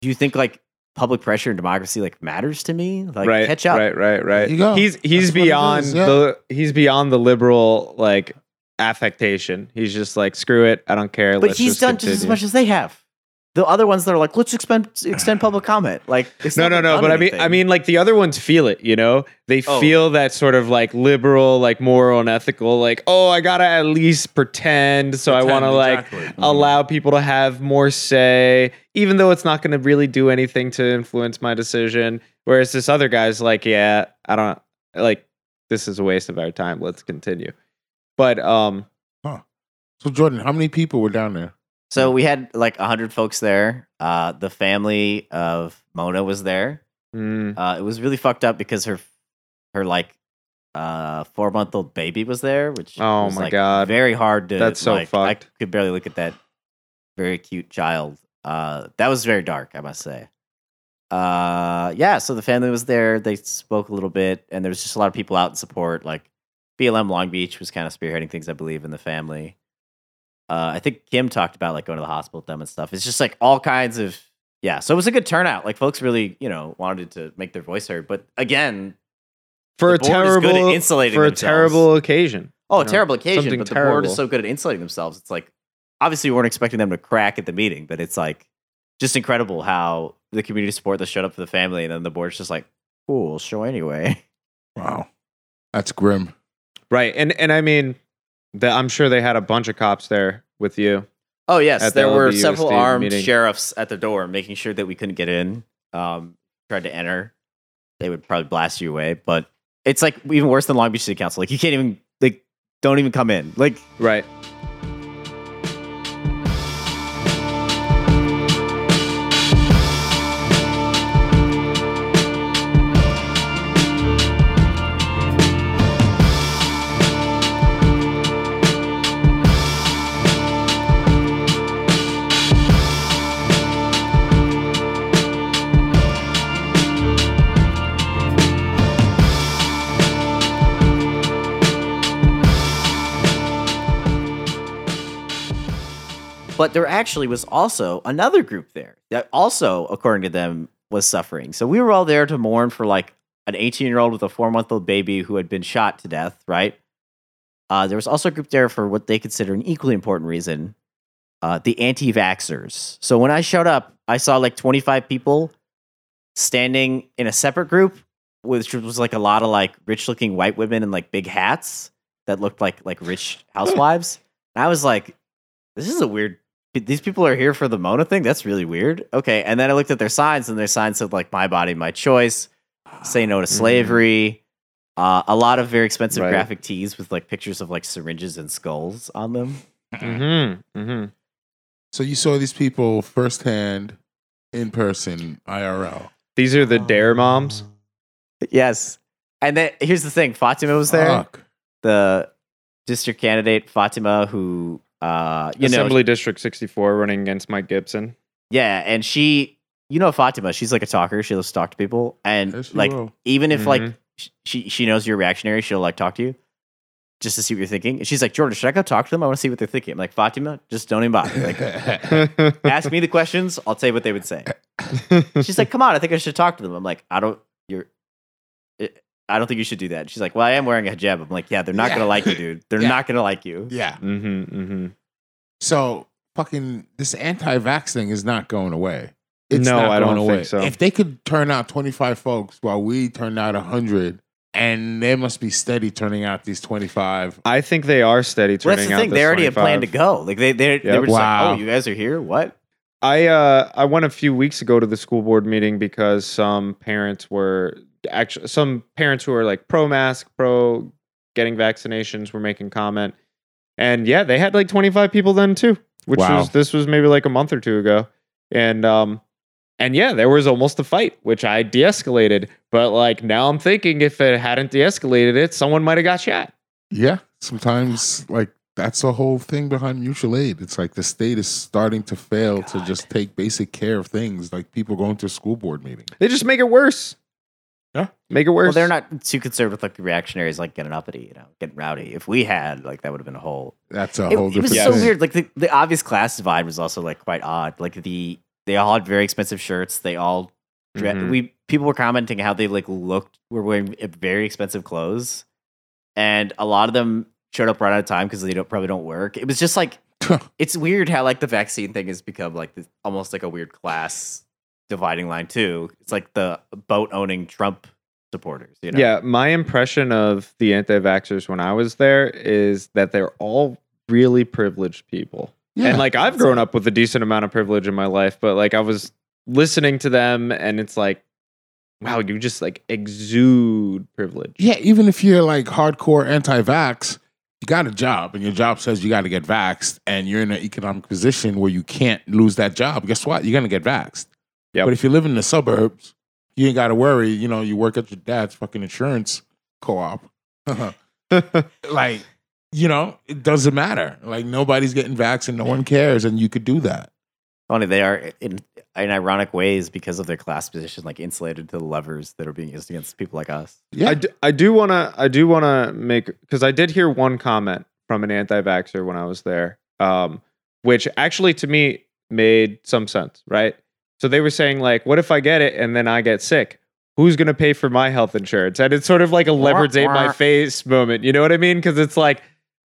do you think like public pressure and democracy like matters to me? Like, right catch up. right right right you go. he's he's That's beyond is, yeah. the he's beyond the liberal like affectation he's just like screw it i don't care But Let's he's just done just as much as they have. The other ones that are like, let's extend extend public *sighs* comment. Like, it's no, not no, no. done But I mean, I mean, like the other ones feel it. You know, they Oh. feel that sort of like liberal, like moral and ethical. Like, oh, I gotta at least pretend. So I want to Pretend, like exactly. allow people to have more say, even though it's not going to really do anything to influence my decision. Whereas this other guy's like, yeah, I don't like. This is a waste of our time. Let's continue. But um, Huh. So Jordan, how many people were down there? So we had like hundred folks there. Uh, the family of Mona was there. mm, Uh, it was really fucked up because her her like uh four month old baby was there, which Oh was, my like, God. very hard to. That's so like, I could barely look at that very cute child. Uh, that was very dark, I must say. Uh, yeah. So the family was there. They spoke a little bit, and there was just a lot of people out in support. Like BLM Long Beach was kind of spearheading things, I believe, in the family. Uh, I think Kim talked about like going to the hospital with them and stuff. It's just like all kinds of yeah. So it was a good turnout. Like folks really, you know, wanted to make their voice heard. But again, for The a board is good at terrible, insulating for a themselves. terrible occasion. Oh, a know, terrible occasion, something but the board is so good at insulating themselves. It's like obviously we weren't expecting them to crack at the meeting, but it's like just incredible how the community support that showed up for the family, and then the board's just like, "Cool, show anyway." Wow, that's grim. Right, and and I mean, the, I'm sure they had a bunch of cops there with you. Oh yes, At the there were LBUSD several armed meeting. sheriffs at the door, making sure that we couldn't get in. Um, tried to enter, they would probably blast you away. But it's like even worse than Long Beach City Council. Like you can't even like don't even come in. Like, Right. But there actually was also another group there that also, according to them, was suffering. So we were all there to mourn for like an 18 year old with a four month old baby who had been shot to death, right? Uh, there was also a group there for what they consider an equally important reason uh, the anti vaxxers. So when I showed up, I saw like 25 people standing in a separate group, which was like a lot of like rich looking white women in like big hats that looked like like rich *laughs* housewives. And I was like, this is a weird. These people are here for the Mona thing. That's really weird. Okay, and then I looked at their signs, and their signs said like "My body, my choice," "Say no to slavery." Uh, a lot of very expensive Right. graphic tees with like pictures of like syringes and skulls on them. Mm-hmm. Mm-hmm. So you saw these people firsthand, in person, IRL. These are the dare moms. Yes, and then here's the thing: Fatima was there, Fuck. the district candidate Fatima, who uh, you know, Assembly District 64 running against Mike Gipson. Yeah, and she, you know, Fatima, she's like a talker. She loves to talk to people, and Yes, like will. even if like Mhm. sh- she she knows you're reactionary, she'll like talk to you just to see what you're thinking. And she's like, Jordan, should I go talk to them? I want to see what they're thinking. I'm like, Fatima, just don't even bother. Like, *laughs* ask me the questions. I'll tell you what they would say. *laughs* She's like, come on, I think I should talk to them. I'm like, I don't. You're. it- I don't think you should do that. She's like, well, I am wearing a hijab. I'm like, yeah, they're not Yeah. gonna like you, dude. *laughs* They're Yeah. not gonna like you. yeah. mm-hmm, mm-hmm. So fucking this anti-vax thing is not going away. It's No, not I don't going think so. If they could turn out 25 folks while we turned out 100, and they must be steady turning out these 25. I think they are steady Well, turning that's the out thing. this They already had planned to go. Like they they, they were just Wow. like, oh, you guys are here. What? I uh I went a few weeks ago to the school board meeting because some parents were actually some parents who are like pro mask, pro getting vaccinations were making comment. And yeah, they had like 25 people then too, which Wow. was this was maybe like a month or two ago. And um and yeah, there was almost a fight, which I de-escalated. But like now I'm thinking if it hadn't de-escalated it, someone might have got shot. Yeah, sometimes like that's the whole thing behind mutual aid. It's like the state is starting to fail to just take basic care of things, like people going to a school board meeting. They just make it worse. Yeah. Make it worse. Well, they're not too concerned with like the reactionaries, like getting uppity, you know, getting rowdy. If we had, like, that would have been a whole. That's a It, whole it different was so thing. weird. Like the, the obvious class divide was also like quite odd. Like the they all had very expensive shirts. They all dre- Mhm. we people were commenting how they like looked were wearing very expensive clothes, and a lot of them showed up right on time because they don't probably don't work. It was just like *laughs* it's weird how like the vaccine thing has become like this, almost like a weird class dividing line too. It's like the boat owning Trump supporters. You know? Yeah, my impression of the anti-vaxxers when I was there is that they're all really privileged people. Yeah. and like I've grown up with a decent amount of privilege in my life, but like I was listening to them and it's like wow, you just like exude privilege. Yeah, even if you're like hardcore anti-vax, you got a job and your job says you got to get vaxxed and you're in an economic position where you can't lose that job. Guess what? You're going to get vaxxed. Yep. But if you live in the suburbs, you ain't got to worry. You know, you work at your dad's fucking insurance co-op. *laughs* like, you know, it doesn't matter. Like nobody's getting vaxxed and no one cares and you could do that. Only they are in in ironic ways because of their class position, like insulated to the levers that are being used against people like us. Yeah. I do, I do want to I do want to make because I did hear one comment from an anti-vaxxer when I was there, um, which actually to me made some sense. Right? So they were saying like, what if I get it and then I get sick? Who's going to pay for my health insurance? And it's sort of like a leopards ate my face moment. You know what I mean? Because it's like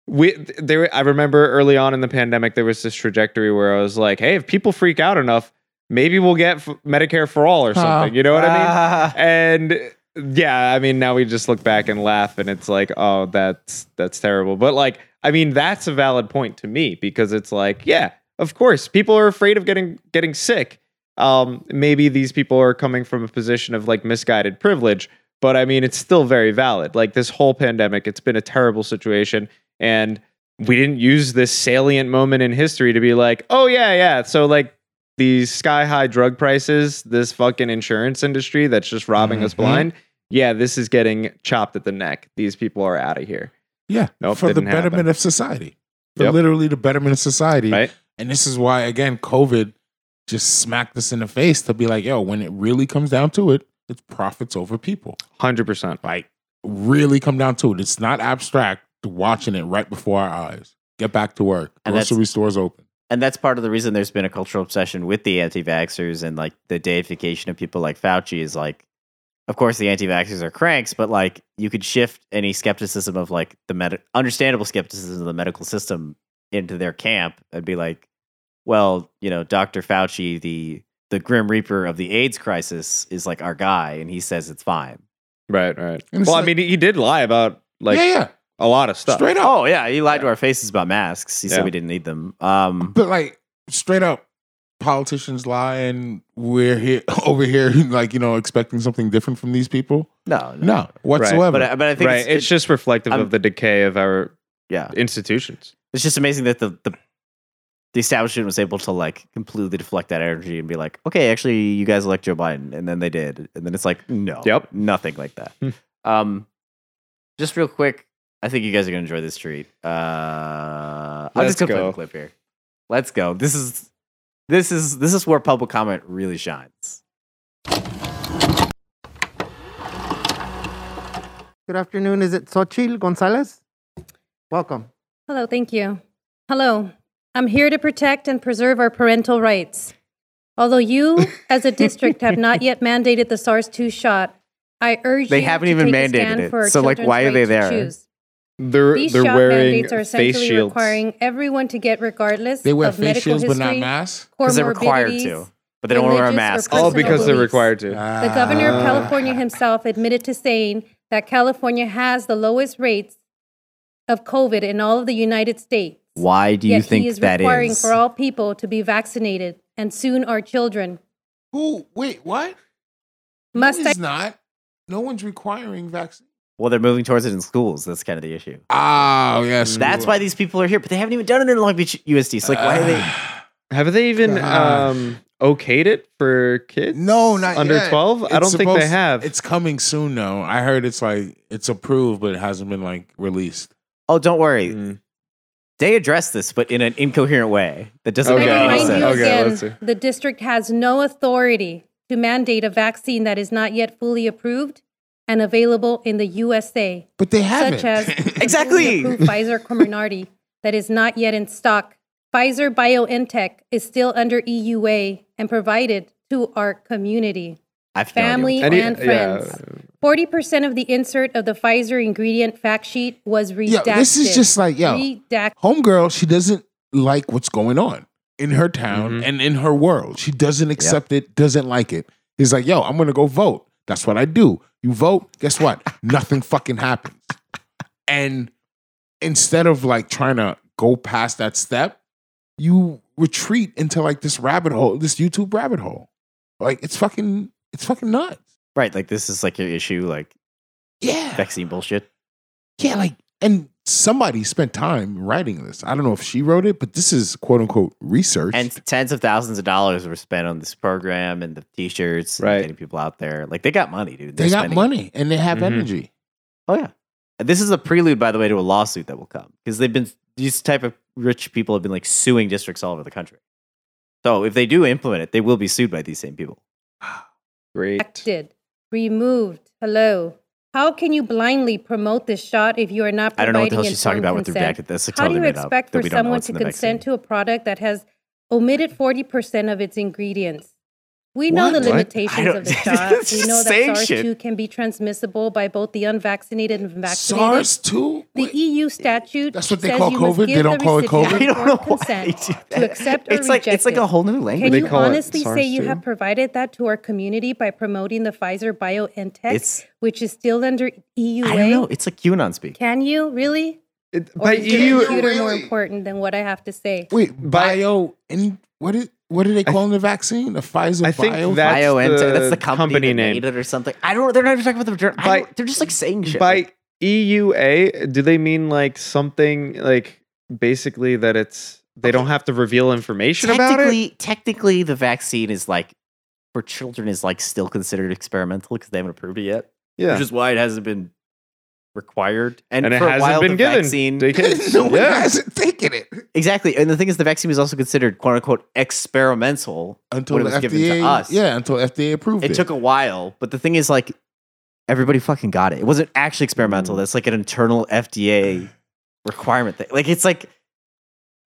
we there. I remember early on in the pandemic there was this trajectory where I was like, hey, if people freak out enough, maybe we'll get f- Medicare for all or something. You know what I mean? Ah. *laughs* and yeah i mean now we just look back and laugh and it's like oh that's that's terrible but like i mean that's a valid point to me because it's like yeah of course people are afraid of getting getting sick um maybe these people are coming from a position of like misguided privilege but i mean it's still very valid like this whole pandemic it's been a terrible situation and we didn't use this salient moment in history to be like, oh yeah, yeah. So like these sky high drug prices, this fucking insurance industry that's just robbing us Mhm. blind. Yeah, this is getting chopped at the neck. These people are out of here. Yeah, Nope, for the didn't happen. betterment of society. For Yep. literally the betterment of society. Right? And this is why, again, COVID just smacked us in the face to be like, yo, when it really comes down to it, it's profits over people. Hundred percent. Like, really come down to it. It's not abstract watching it right before our eyes. Get back to work. And Grocery stores open. And that's part of the reason there's been a cultural obsession with the anti-vaxxers and like the deification of people like Fauci is like, of course the anti-vaxxers are cranks, but like you could shift any skepticism of like the med- understandable skepticism of the medical system into their camp and be like, well, you know, Dr. Fauci, the the grim reaper of the AIDS crisis, is like our guy, and he says it's fine. Right, right. And it's Well, like- I mean, he did lie about like yeah, yeah. a lot of stuff. Straight up. Oh yeah, he lied to our faces about masks. He Yeah. said we didn't need them. Um, But like straight up, politicians lie, and we're here *laughs* over here, *laughs* like you know, expecting something different from these people. no, No, whatsoever. But I, but I think right. it's, It's, just reflective I'm- of the decay of our yeah. institutions. it's just amazing that the, the the establishment was able to like completely deflect that energy and be like, okay, actually, you guys elect Joe Biden, and then they did, and then it's like, no, Yep. nothing like that. Hmm. um, just real quick, I think you guys are gonna enjoy this treat. Uh, I'll Let's just go, play the clip here. Let's go. This is this is this is where public comment really shines. Good afternoon. Is it Xochitl Gonzalez? Welcome. Hello, thank you. Hello, I'm here to protect and preserve our parental rights. Although you, as a district, have not yet mandated the SARS 2 shot, I urge you. They you haven't to even take a mandated stand it. for our So, like, why are they right to there? choose. They're These they're shot wearing mandates are face essentially shields. requiring everyone to get regardless they wear of face medical shields, but history, not masks. Because they're required comorbidities. to, but they don't want to wear a religious or mask. All personal because they're beliefs. required to. The governor of Ah. California himself admitted to saying that California has the lowest rates of COVID in all of the United States. Why do you Yet think he is that requiring is? for all people to be vaccinated, and soon our children. Who? Wait, what? Must no, I it's not. No one's requiring vaccine. Well, they're moving towards it in schools. That's kind of the issue. Oh, yes. That's why these people are here, but they haven't even done it in Long Beach USD. So, like, why are they? *sighs* Have they even God. um, okayed it for kids? No, not under yet. twelve. I don't think they have. It's coming soon, though. I heard it's like it's approved, but it hasn't been like released. Oh, don't worry. Mm. They address this, but in an incoherent way that doesn't okay. make any sense. Okay, let's see. The district has no authority to mandate a vaccine that is not yet fully approved and available in the USA. But they have, Such as *laughs* exactly Pfizer Comirnaty that is not yet in stock. Pfizer BioNTech is still under EUA and provided to our community, family, no and friends. Yeah. 40% of the insert of the Pfizer ingredient fact sheet was redacted. Yo, this is just like, yo, redacted. homegirl, she doesn't like what's going on in her town mm-hmm. and in her world. She doesn't accept yep. it, doesn't like it. He's like, yo, I'm going to go vote. That's what I do. You vote, guess what? *laughs* Nothing fucking happens. And instead of like trying to go past that step, you retreat into like this rabbit hole, this YouTube rabbit hole. Like it's fucking, it's fucking nuts. Right, like this is like an issue, like Yeah. vaccine bullshit. Yeah, like, and somebody spent time writing this. I don't know if she wrote it, but this is quote unquote research. And tens of thousands of dollars were spent on this program and the t-shirts and Right. getting people out there. Like they got money, dude. they They're got spending- money and they have Mhm. energy. Oh yeah. This is a prelude, by the way, to a lawsuit that will come because they've been these type of rich people have been like suing districts all over the country. So if they do implement it, they will be sued by these same people. Great. redacted, removed. Hello. How can you blindly promote this shot if you are not providing I don't know what the hell she's talking about with consent? redacted. That's like How do you expect for we don't know someone to consent vaccine. to a product that has omitted 40% of its ingredients? We know What? the limitations of the *laughs* shot. We know that saying SARS-2 can be transmissible by both the unvaccinated and vaccinated. SARS 2? The Wait, EU statute That's what they says call you must COVID? They give don't the call it recipient COVID? *laughs* I don't know informed why they consent do to that. accept or It's like it's like a whole new language. Can They you call it honestly say you too? have provided that to our community by promoting the Pfizer BioNTech, It's- which is still under EUA? I don't know. It's like QAnon speak. Can you really? It, Or by is EU, computer more important than what I have to say? Wait, bio and what is what are they calling the vaccine? The Pfizer I think bio? That's BioNTech. the That's the company, company that name. made it or something. I don't. They're not even talking about the. I By- they're just like saying shit. by like- EUA, do they mean like something like basically that it's they don't have to reveal information about it? technically, technically, the vaccine is like for children is like still considered experimental because they haven't approved it yet. Yeah. which is why it hasn't been required. And, And it for a hasn't while, been the given. vaccine to kids. *laughs* no one yeah. hasn't taken it exactly. And the thing is, the vaccine was also considered quote unquote experimental. until When it the was given to us. Yeah, until FDA approved it. It took a while, but the thing is, like, everybody fucking got it. It wasn't actually experimental. Mm. That's like an internal FDA *sighs* requirement thing. Like, it's like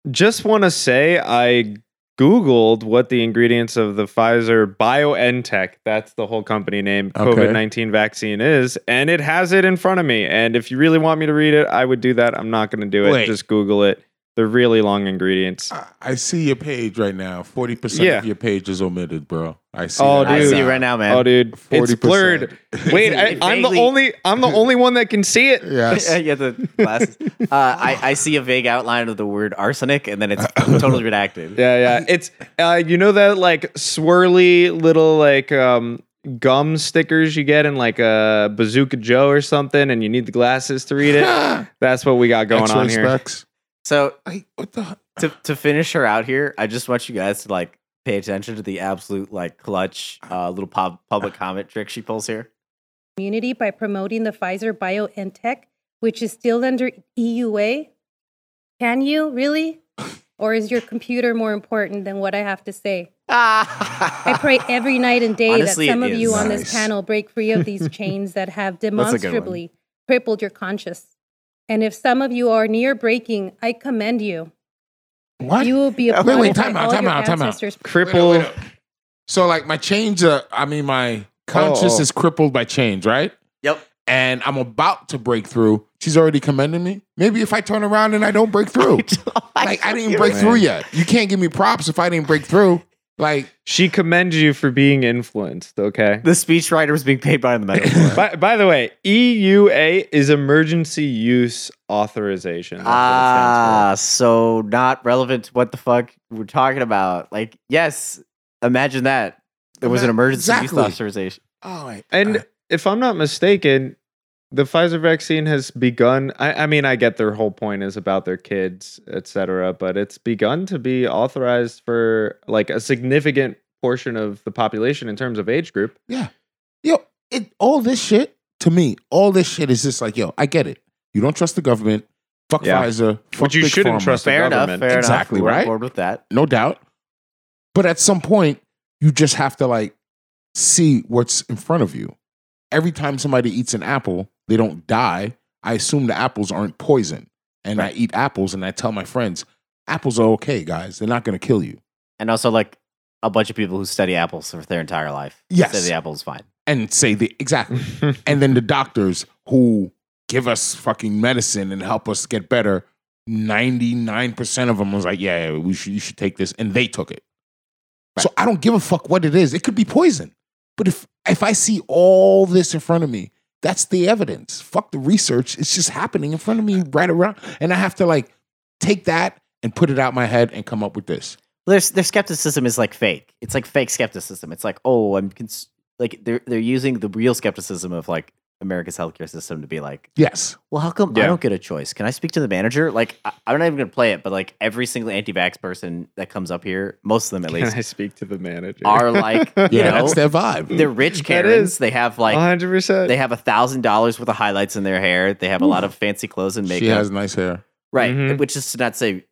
Just want to say I googled what the ingredients of the Pfizer BioNTech, that's the whole company name, Okay. COVID-19 vaccine is, and it has it in front of me. And if you really want me to read it, I would do that. I'm not going to do it. Wait. Just Google it. They're really long ingredients. I- I see your page right now. Forty percent Yeah. of your page is omitted, bro. I see. Oh, that I dude. see it right now, man. Oh, dude, it's 40%. blurred. *laughs* Wait, I, I'm the vaguely- only. I'm the only one that can see it. *laughs* Yes. *laughs* yeah, the glasses. Uh, I, I see a vague outline of the word arsenic, and then it's totally redacted. Yeah, yeah. It's uh, you know that like swirly little like um gum stickers you get in like a Bazooka Joe or something, and you need the glasses to read it. *gasps* That's what we got going X-ray on here. specs. So Like, what the? to to finish her out here, I just want you guys to like pay attention to the absolute like clutch uh, little pub- public comment trick she pulls here. community by promoting the Pfizer BioNTech, which is still under EUA? Can you really? *laughs* Or is your computer more important than what I have to say? I *laughs* I pray every night and day Honestly, that some it of you is. on Nice. this panel break free of these *laughs* chains that have a good one. demonstrably crippled your conscience. And if some of you are near breaking, I commend you. What? You will be Wait, applauded wait, time by out, all time your out, time out. ancestors. Cripple. Wait, wait, wait. So, like, my change. Uh, I mean, my conscious oh. is crippled by change, right? Yep. And I'm about to break through. She's already commending me. Maybe if I turn around and I don't break through, *laughs* like I didn't break man. through yet. You can't give me props if I didn't break through. Like, She commends you for being influenced. Okay. The speechwriter was being paid by the medical *laughs* by, by the way, EUA is emergency use authorization. That's what Ah, so not relevant to what the fuck we're talking about. Like, yes, imagine that. There was an emergency exactly. use authorization. oh, wait. for. And if I'm not mistaken, the Pfizer vaccine has begun. I, I mean, I get their whole point is about their kids, et cetera, but it's begun to be authorized for like a significant portion of the population in terms of age group. Yeah. Yo, it all this shit to me, all this shit is just like, yo, I get it. You don't trust the government. Fuck Yeah. Pfizer. Fuck Which you Big shouldn't Pharma. trust the Fair enough. government. Fair Exactly, enough. We're right? on board with that. no doubt. But at some point, you just have to like see what's in front of you. Every time somebody eats an apple, they don't die. I assume the apples aren't poison. And I eat apples and I tell my friends, apples are okay, guys. They're not going to kill you. And also, like a bunch of people who study apples for their entire life. Yes. say the apple's fine. And say the exactly. *laughs* and then the doctors who give us fucking medicine and help us get better, 99% of them was like, yeah, yeah we should, you should take this. And they took it. So I don't give a fuck what it is. It could be poison. But if, if I see all this in front of me, that's the evidence. Fuck the research. It's just happening in front of me right around. And I have to like take that and put it out my head and come up with this. Their their skepticism is like fake. It's like fake skepticism. It's like, oh, I'm cons-, like they're they're using the real skepticism of like America's healthcare system to be like, Yes. well, how come Yeah. I don't get a choice? Can I speak to the manager? Like, I, I'm not even gonna play it, but like every single anti-vax person that comes up here, most of them at Can least, I speak to the manager? are like, *laughs* you Yeah, know, that's their vibe. they're rich *laughs* That Karens. They have like 100%. they have a thousand dollars worth of highlights in their hair. They have a lot of fancy clothes and makeup. She has nice hair. Right. Mhm. Which is to not say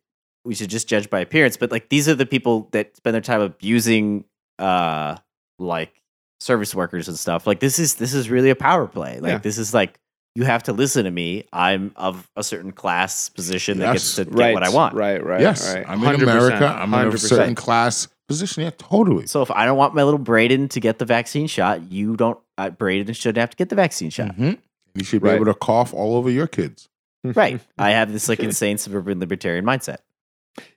we should just judge by appearance, but like these are the people that spend their time abusing uh like service workers and stuff. Like this is this is really a power play. Like Yeah. this is like you have to listen to me. I'm of a certain class position that Yes. gets to get right, what I want. Right, right. yes. right. I'm in America. I'm in a certain class position. Yeah, totally. So if I don't want my little Braden to get the vaccine shot, you don't uh, Braden shouldn't have to get the vaccine shot. Mhm. You should be Right. able to cough all over your kids. Right. *laughs* I have this like insane suburban libertarian mindset.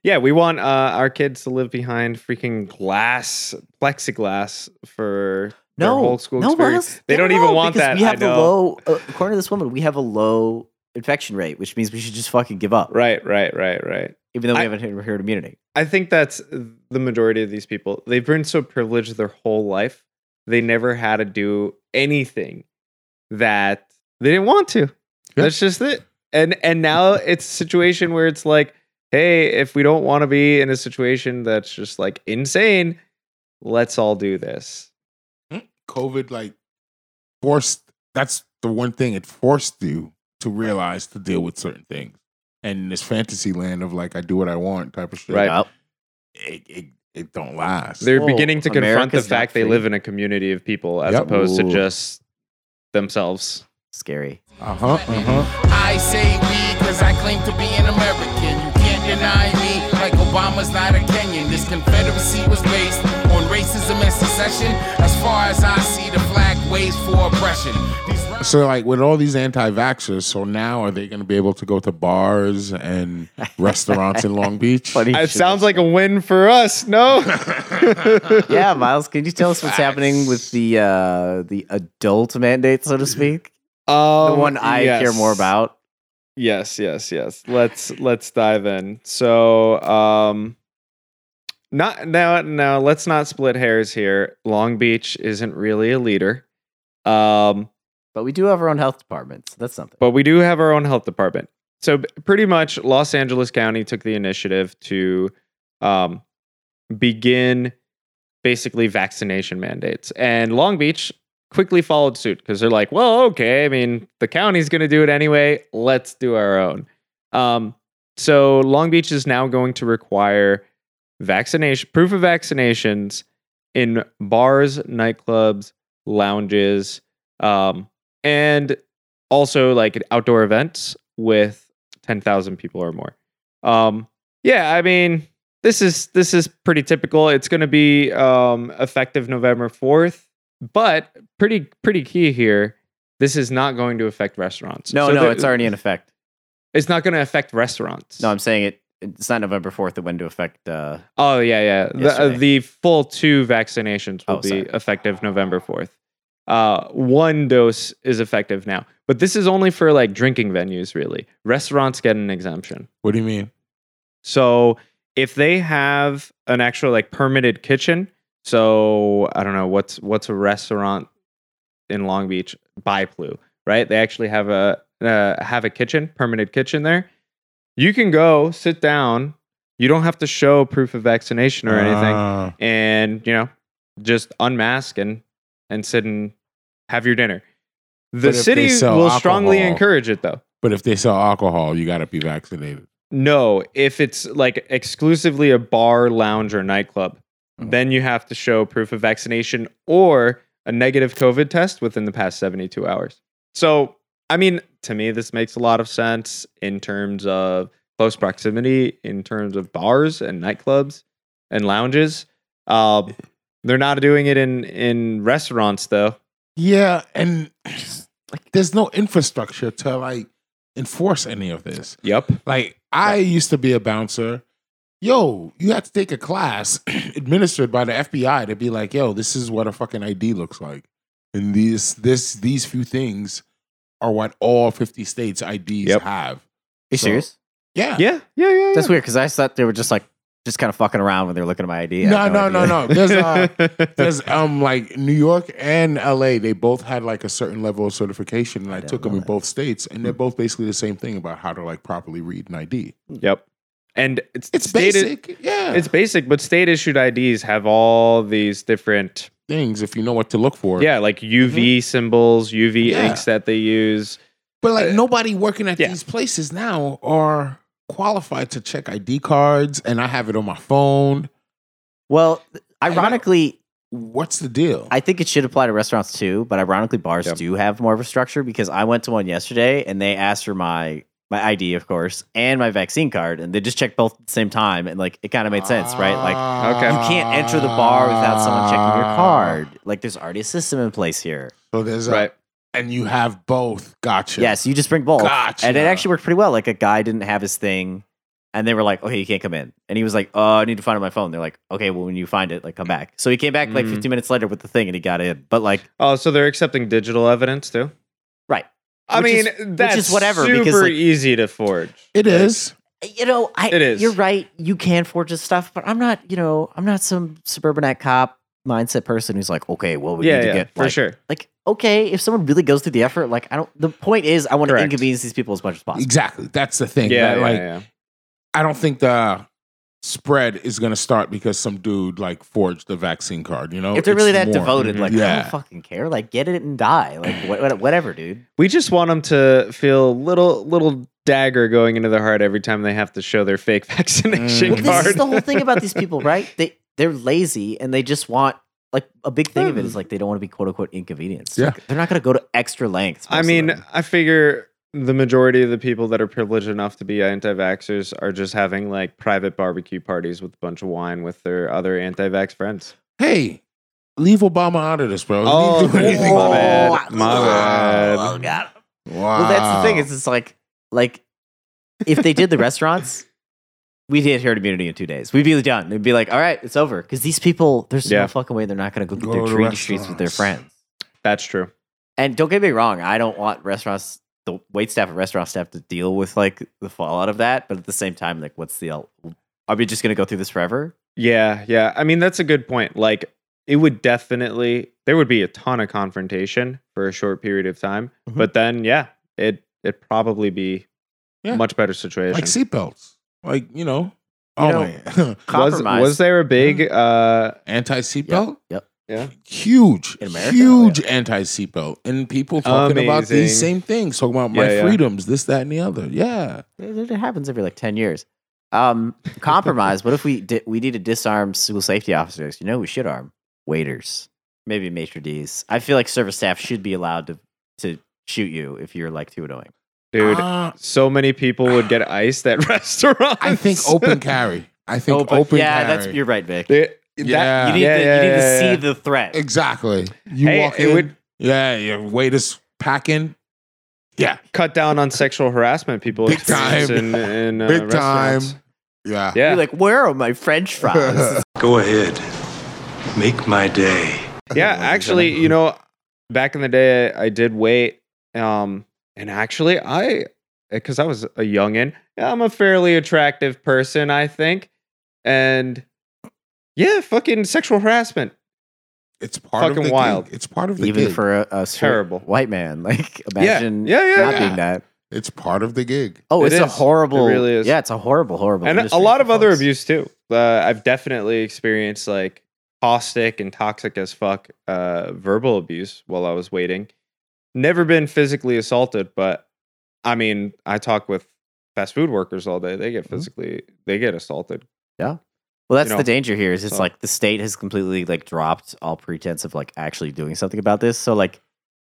Yeah, we want uh, our kids to live behind freaking glass, plexiglass for their whole school no, experience. Wells, They no, don't even want that. We have the know. low, uh, according to this woman, we have a low infection rate, which means we should just fucking give up, Right, right, right, right. even though we I- haven't hit herd immunity. I think that's the majority of these people. They've been so privileged their whole life. They never had to do anything that they didn't want to. That's just it. And and now it's a situation where it's like, hey, if we don't want to be in a situation that's just like insane, let's all do this. COVID like forced. That's the one thing it forced you to realize to deal with certain things. And this fantasy land of like I do what I want type of shit. Right. It, it, it don't last. They're Whoa, beginning to confront the America's not fact they live in a community of people as Yep. opposed to just themselves. Scary. Uh huh. Uh huh. I say we, cause I claim to be an American. You can't deny me, like Obama's not a Kenyan. This Confederacy was based on racism and secession. As far as I see, the flag waves for oppression. These So like with all these anti-vaxxers, so now are they going to be able to go to bars and *laughs* restaurants in Long Beach? Funny It sounds like a win for us. No. *laughs* yeah, Miles, can you tell us what's happening with the uh the adult mandate, so to speak? The Um, one I care more about. Yes, yes, yes. Let's let's dive in. So, um not now now let's not split hairs here. Long Beach isn't really a leader. Um But we do have our own health department, so that's something. but we do have our own health department. So pretty much Los Angeles County took the initiative to um begin basically vaccination mandates. And Long Beach quickly followed suit because they're like, well, okay, I mean, the county's going to do it anyway. Let's do our own. Um, so Long Beach is now going to require vaccination proof of vaccinations in bars, nightclubs, lounges, um, and also like outdoor events with 10,000 people or more. Um, yeah, I mean, this is this is pretty typical. It's going to be um, effective November 4th, but pretty pretty key here. This is not going to affect restaurants. No, So no, the- it's already in effect. It's not going to affect restaurants. No, I'm saying it. It's not November fourth. It went into effect. Uh, Oh yeah, yeah. The, uh, the full two vaccinations will Oh, be sorry. effective November fourth. Uh, one dose is effective now, but this is only for like drinking venues. Really, restaurants get an exemption. What do you mean? So if they have an actual like permitted kitchen, so I don't know what's what's a restaurant in Long Beach, Biplu, right? They actually have a uh, have a kitchen, permanent kitchen there. You can go sit down. You don't have to show proof of vaccination or anything, Ah. and you know just unmask and and sit and have your dinner. The city will strongly encourage it though. but if they sell alcohol, you got to be vaccinated. No, if it's like exclusively a bar, lounge, or nightclub, Mhm. then you have to show proof of vaccination or a negative COVID test within the past 72 hours. So, I mean, to me, this makes a lot of sense in terms of close proximity, in terms of bars and nightclubs and lounges. Um, they're not doing it in in restaurants though. Yeah, and *clears throat* there's no infrastructure to like enforce any of this. Yep. Like I used to be a bouncer. Yo, you had to take a class *clears throat* administered by the FBI to be like, yo, this is what a fucking ID looks like. And these this these few things are what all 50 states IDs Yep. have. are you So- serious? Yeah. Yeah. Yeah. Yeah. That's weird because I thought they were just like just kind of fucking around when they were looking at my ID. I No, no, no, idea. no. There's uh *laughs* there's um like New York and LA, they both had like a certain level of certification, and I, didn't took them know in that. both states, and they're both basically the same thing about how to like properly read an ID. Yep. And it's It's state- basic, yeah. It's basic, but state issued IDs have all these different, things if you know what to look for. yeah, like UV mm-hmm. symbols, UV Yeah. inks that they use. But like uh, nobody working at yeah. these places now are qualified to check ID cards, and I have it on my phone. Well, ironically, What's the deal? I think it should apply to restaurants too, but ironically, bars Yep. do have more of a structure because I went to one yesterday and they asked for my my ID, of course, and my vaccine card, and they just checked both at the same time, and like it kind of made sense, right? Like Okay. you can't enter the bar without someone checking your card. Like there's already a system in place here. So there's a, Right. and you have both. Gotcha. Yes, you just bring both, Gotcha. and it actually worked pretty well. Like a guy didn't have his thing, and they were like, "Okay, you can't come in," and he was like, "Oh, I need to find my phone." They're like, "Okay, well, when you find it, like, come back." So he came back like Mhm. 15 minutes later with the thing, and he got in. But like, Oh, so they're accepting digital evidence too? Right, I mean, is- which that's is whatever, super because, like- easy to forge. It is. you know, I It is. You're right. You can forge this stuff, but I'm not. You know, I'm not some suburbanite cop mindset person who's like, okay, well, we yeah, need to yeah, get for like, sure. like okay, if someone really goes through the effort, like I don't. The point is, I want to inconvenience these people as much as possible. Exactly. That's the thing. Yeah, that, yeah, like yeah. I don't think the spread is going to start because some dude like forged the vaccine card. You know, If they're really that more- devoted, like I Yeah. don't fucking care. Like get it and die. Like what, what, whatever, dude. We just want them to feel little little dagger going into their heart every time they have to show their fake *laughs* vaccination Well, card. this is the whole thing about these *laughs* people, right? They they're lazy and they just want like a big thing of it is hmm. like they don't want to be quote unquote inconvenienced. Yeah. Like, they're not going to go to extra lengths. I mean. I figure the majority of the people that are privileged enough to be anti-vaxxers are just having like private barbecue parties with a bunch of wine with their other anti-vax friends. Hey, leave Obama out of this, bro. He Oh, *laughs* do anything. my bad. Oh, My bad. Oh, God. Wow. Well, that's the thing. Is it's like like if they did the *laughs* restaurants, we'd hit herd immunity in two days. We'd be done. It'd be like, all right, it's over. Because these people, there's Yeah. no fucking way they're not going to go, Go get to their treaty streets with their friends. That's true. And don't get me wrong, I don't want restaurants, the wait staff and restaurant staff to deal with like the fallout of that. But at the same time, like, what's the? Are we just going to go through this forever? Yeah, yeah. I mean, that's a good point. Like, it would definitely there would be a ton of confrontation for a short period of time, Mhm. but then yeah, it it probably be Yeah. a much better situation. like seatbelts. Like you know, You oh know, my, *laughs* was was there a big uh anti seatbelt. Yep. Yeah Huge, In America? huge anti seatbelt, and people talking about these same things, talking about my Yeah, yeah. freedoms, this, that, and the other. Yeah, It, it happens every like ten years. Um, *laughs* compromise. what if we di- we need to disarm school safety officers? You know, who we should arm waiters, maybe maitre d's. I feel like service staff should be allowed to to shoot you if you're like too annoying. dude? Uh, so many people would get iced at restaurants. *laughs* I think open carry. I think open, Open- yeah, carry. that's you're right, Vic. It- Yeah. you need yeah, to, yeah, you need yeah, to yeah. see the threat. exactly. You Hey, walk it in. would- yeah, your waiters packing. Yeah, cut down on sexual harassment people Big experience time. in, in uh, big time. restaurants. Yeah, Yeah, You're like, where are my French fries? *laughs* Go ahead. Make my day. yeah. *laughs* Actually, you know, back in the day, I, I did wait. Um, and actually, I because I was a youngin, I'm a fairly attractive person, I think, and yeah, fucking sexual harassment. it's part of Fucking the wild. Gig. It's part of the Even gig. for a, a Terrible. white man, *laughs* like imagine yeah, yeah, not yeah. being that. it's part of the gig. Oh, It it's a is. It horrible. really is. Yeah, it's a horrible, horrible. and a lot for of other abuse too. Uh, I've definitely experienced like caustic and toxic as fuck uh, verbal abuse while I was waiting. Never been physically assaulted, but I mean, I talk with fast food workers all day. They get Mm-hmm. physically, they get assaulted. Well, that's you know, the danger here. Is it's so- like the state has completely like dropped all pretense of like actually doing something about this. So like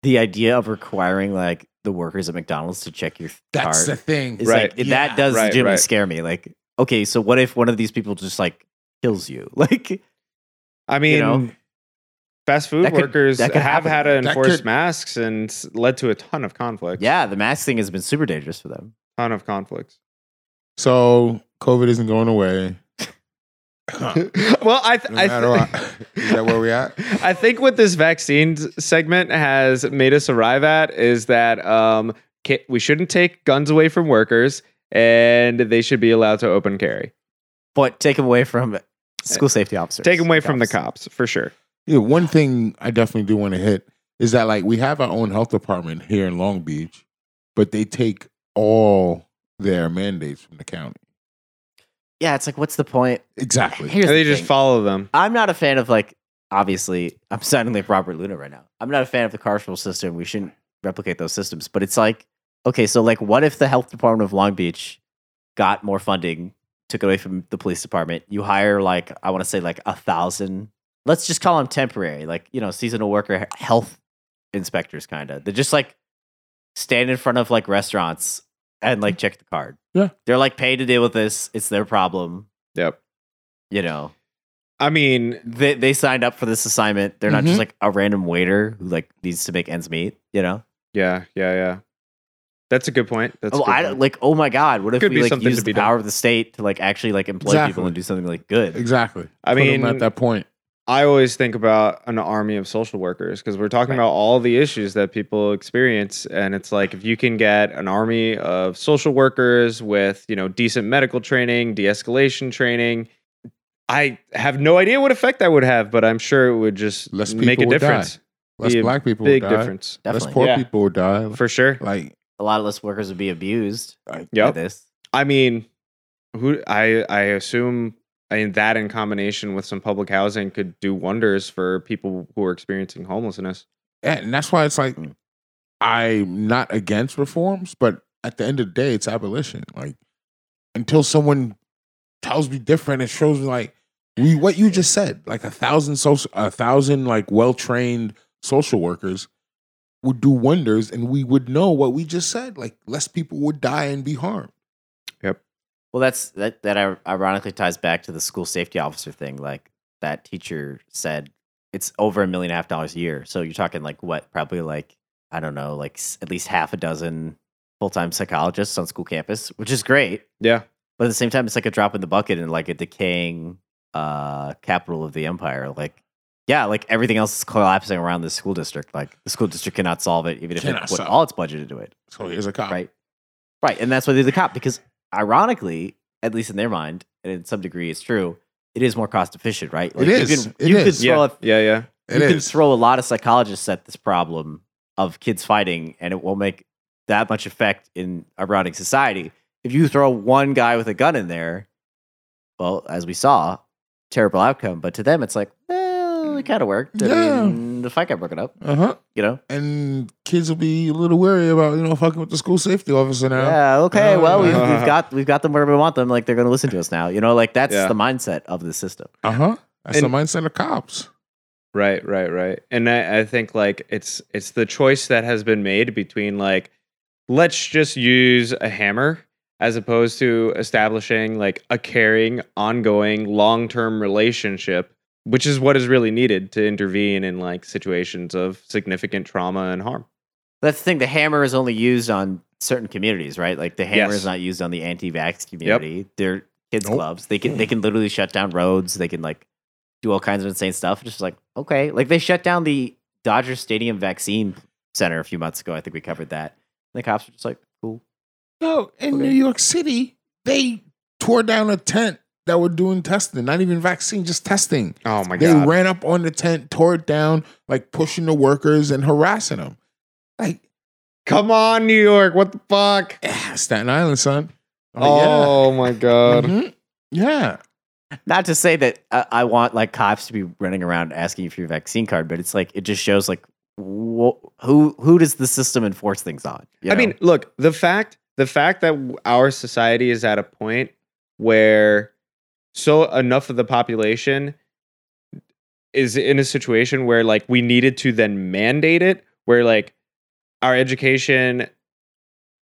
the idea of requiring like the workers at McDonald's to check your That's card the thing. is Right. like Yeah. that does Right, legitimately right. scare me. Like, okay, so what if one of these people just like kills you? *laughs* Like, I mean, know, fast food that workers that could have happen. had to enforce could- masks and led to a ton of conflict. yeah, the mask thing has been super dangerous for them. ton of conflicts. So COVID isn't going away. *laughs* well, I, th- No I th- what. *laughs* Is that where we at? *laughs* I think what this vaccine segment has made us arrive at is that um, we shouldn't take guns away from workers, and they should be allowed to open carry. But take them away from school safety officers. Take them away from the Cops. cops for sure. Yeah, one thing I definitely do want to hit is that like we have our own health department here in Long Beach, but they take all their mandates from the county. Yeah, it's like, what's the point? Exactly. Here's they the just thing. follow them. I'm not a fan of like obviously I'm sounding like Robert Luna right now. I'm not a fan of the carceral system. We shouldn't replicate those systems. But it's like, okay, so like what if the health department of Long Beach got more funding, took it away from the police department? You hire like I want to say like a thousand, let's just call them temporary, like you know, seasonal worker health inspectors kind of. They just like stand in front of like restaurants and like check the card. Yeah. They're like paid to deal with this. It's their problem. Yep. You know I mean, they they signed up for this assignment. They're not Mhm. just like a random waiter who like needs to make ends meet. You know? yeah, yeah, yeah. That's a good point. That's oh, good I point. like. Oh my god! What if Could we be like something use to the be done. power of the state to like actually like employ Exactly. people and do something like good? Exactly. I Put 'em mean, at that point. I always think about an army of social workers because we're talking Right. about all the issues that people experience, and it's like if you can get an army of social workers with you know decent medical training, de-escalation training, I have no idea what effect that would have, but I'm sure it would just Less make a people would die. difference. Less black people Big would die. difference Less poor Yeah. people would die. for sure. Like, A lot of less workers would be abused like by Yep. this. I mean, who I I assume I mean that in combination with some public housing could do wonders for people who are experiencing homelessness. Yeah, and that's why it's like. I'm not against reforms, but at the end of the day, it's abolition. Like until someone tells me different and shows me like we what you just said, like a thousand social, a thousand like well trained social workers would do wonders, and we would know what we just said. Like less people would die and be harmed. Well, that's that. That ironically ties back to the school safety officer thing. Like that teacher said, it's over a million and a half dollars a year. So you're talking like what? Probably like I don't know, like at least half a dozen full time psychologists on school campus, which is great. Yeah. But at the same time, it's like a drop in the bucket and like a decaying uh, capital of the empire. Like, yeah, like everything else is collapsing around the school district. Like the school district cannot solve it, even if it Cannot put solve all its budget into it. So here's a cop. Right. Right. And that's why they're cop because ironically, at least in their mind, and in some degree it's true, it is more cost efficient, right? It is. You can, It you is. Could throw Yeah. a- Yeah. Yeah. It you can is. throw a lot of psychologists at this problem of kids fighting and it won't make that much effect in a running society. If you throw one guy with a gun in there, well, as we saw, terrible outcome. But to them, it's like, eh, well, it kind of worked. I Yeah. mean, the fight got broken up, Uh huh. you know? And kids will be a little wary about you know fucking with the school safety officer now. Yeah, okay. Well, we've, *laughs* we've got we've got them wherever we want them. Like they're going to listen to us now. You know, like that's Yeah. the mindset of the system. Uh huh. That's And- the mindset of cops. Right, right, right. And I, I think like it's it's the choice that has been made between like let's just use a hammer as opposed to establishing like a caring, ongoing, long-term relationship, which is what is really needed to intervene in like situations of significant trauma and harm. That's the thing. The hammer is only used on certain communities, right? Like the hammer Yes. is not used on the anti-vax community. They're kids Nope. clubs. They can they can literally shut down roads. They can like do all kinds of insane stuff. Just like okay, like they shut down the Dodger Stadium vaccine center a few months ago. I think we covered that. And the cops were just like, cool. No, in Okay. New York City, they tore down a tent that were doing testing, not even vaccine, just testing. Oh my god! they ran up on the tent, tore it down, like pushing the workers and harassing them. Like, Come on, New York. What the fuck? yeah, Staten Island, son. Oh my yeah. god. Mhm. Yeah. Not to say that I, I want like cops to be running around asking you for your vaccine card, but it's like it just shows like wh- who who does the system enforce things on? you I mean, look, the fact the fact that our society is at a point where so enough of the population is in a situation where like we needed to then mandate it where like our education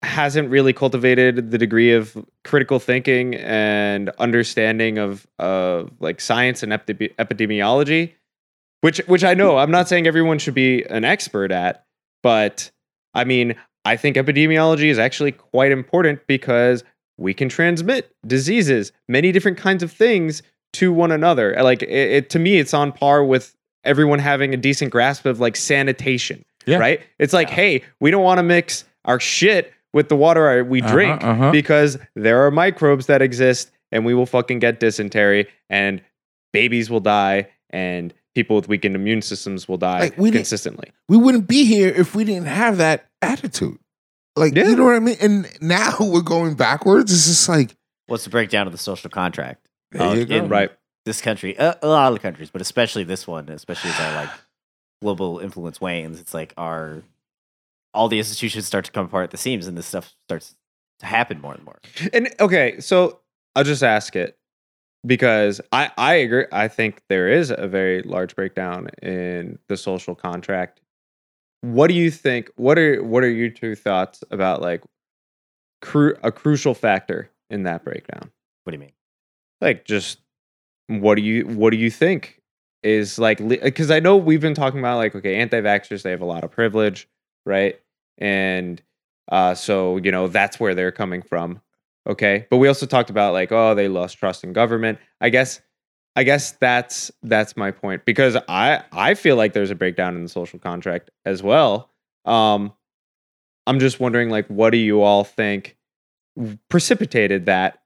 hasn't really cultivated the degree of critical thinking and understanding of of like science and epide- epidemiology which which I know I'm not saying everyone should be an expert at but I mean I think epidemiology is actually quite important because we can transmit diseases many different kinds of things to one another like it, it to me it's on par with everyone having a decent grasp of like sanitation Yeah. right it's like hey we don't want to mix our shit with the water we Uh-huh, drink uh-huh. because there are microbes that exist and we will fucking get dysentery and babies will die and people with weakened immune systems will die Like, we consistently. We wouldn't be here if we didn't have that attitude. Like, Yeah. you know what I mean? And now *laughs* we're going backwards. It's just like, what's the breakdown of the social contract? there Uh, you go. in Right. This country, uh, a lot of countries, but especially this one, especially as our like global influence wanes, it's like our all the institutions start to come apart at the seams, and this stuff starts to happen more and more. And okay, so I'll just ask it because I I agree. I think there is a very large breakdown in the social contract. What do you think? What are what are your two thoughts about like cru- a crucial factor in that breakdown? What do you mean? Like just what do you what do you think is like because I know we've been talking about like okay anti-vaxxers they have a lot of privilege right and uh so you know that's where they're coming from okay but we also talked about like oh they lost trust in government i guess i guess that's that's my point because i i feel like there's a breakdown in the social contract as well um i'm just wondering like what do you all think precipitated that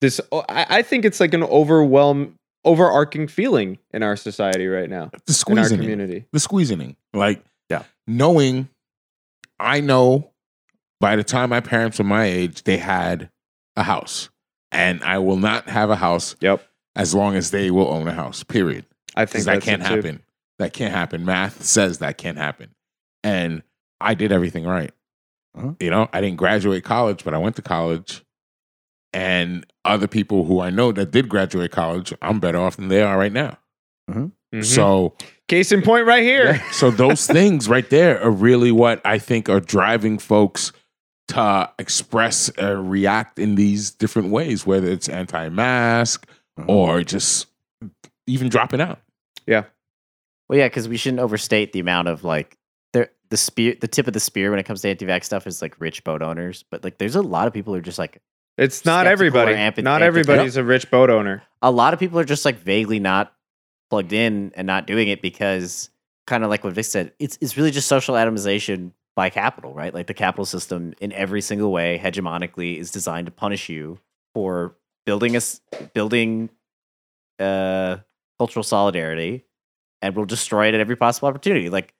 this oh, i, I think it's like an overwhelm overarching feeling in our society right now, The in our squeezing. community. The squeezing. Like, Yeah. knowing, I know by the time my parents were my age, they had a house. And I will not have a house Yep. As long as they will own a house, period. I think that can't it, too. happen. That can't happen. Math says that can't happen. And I did everything right. Uh-huh. You know, I didn't graduate college, but I went to college. And other people who I know that did graduate college, I'm better off than they are right now. Mhm. So, case in point, right here. yeah, so those *laughs* things right there are really what I think are driving folks to express or react in these different ways, whether it's anti-mask Mhm. or just even dropping out. Yeah. Well, yeah, because we shouldn't overstate the amount of like there the spear, the tip of the spear when it comes to anti-vax stuff is like rich boat owners, but like there's a lot of people who are just like It's not everybody. ampi- not ampi- everybody's a rich boat owner. a lot of people are just like vaguely not plugged in and not doing it because kind of like what Vic said, it's it's really just social atomization by capital, right? Like the capital system in every single way hegemonically is designed to punish you for building us building uh cultural solidarity and we'll destroy it at every possible opportunity. Like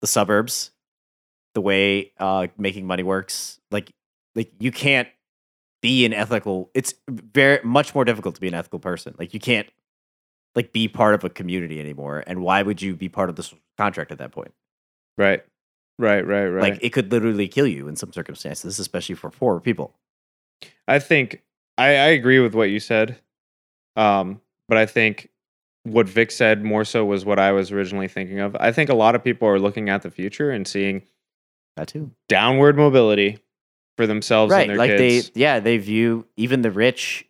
the suburbs, the way uh making money works, like like you can't be an ethical it's very much more difficult to be an ethical person like you can't like be part of a community anymore and why would you be part of this contract at that point Right. Right, right, right. like it could literally kill you in some circumstances especially for poor people I think I, I agree with what you said. Um, but I think what Vic said more so was what I was originally thinking of. I think a lot of people are looking at the future and seeing that too downward mobility for themselves right and their like kids. they yeah they view even the rich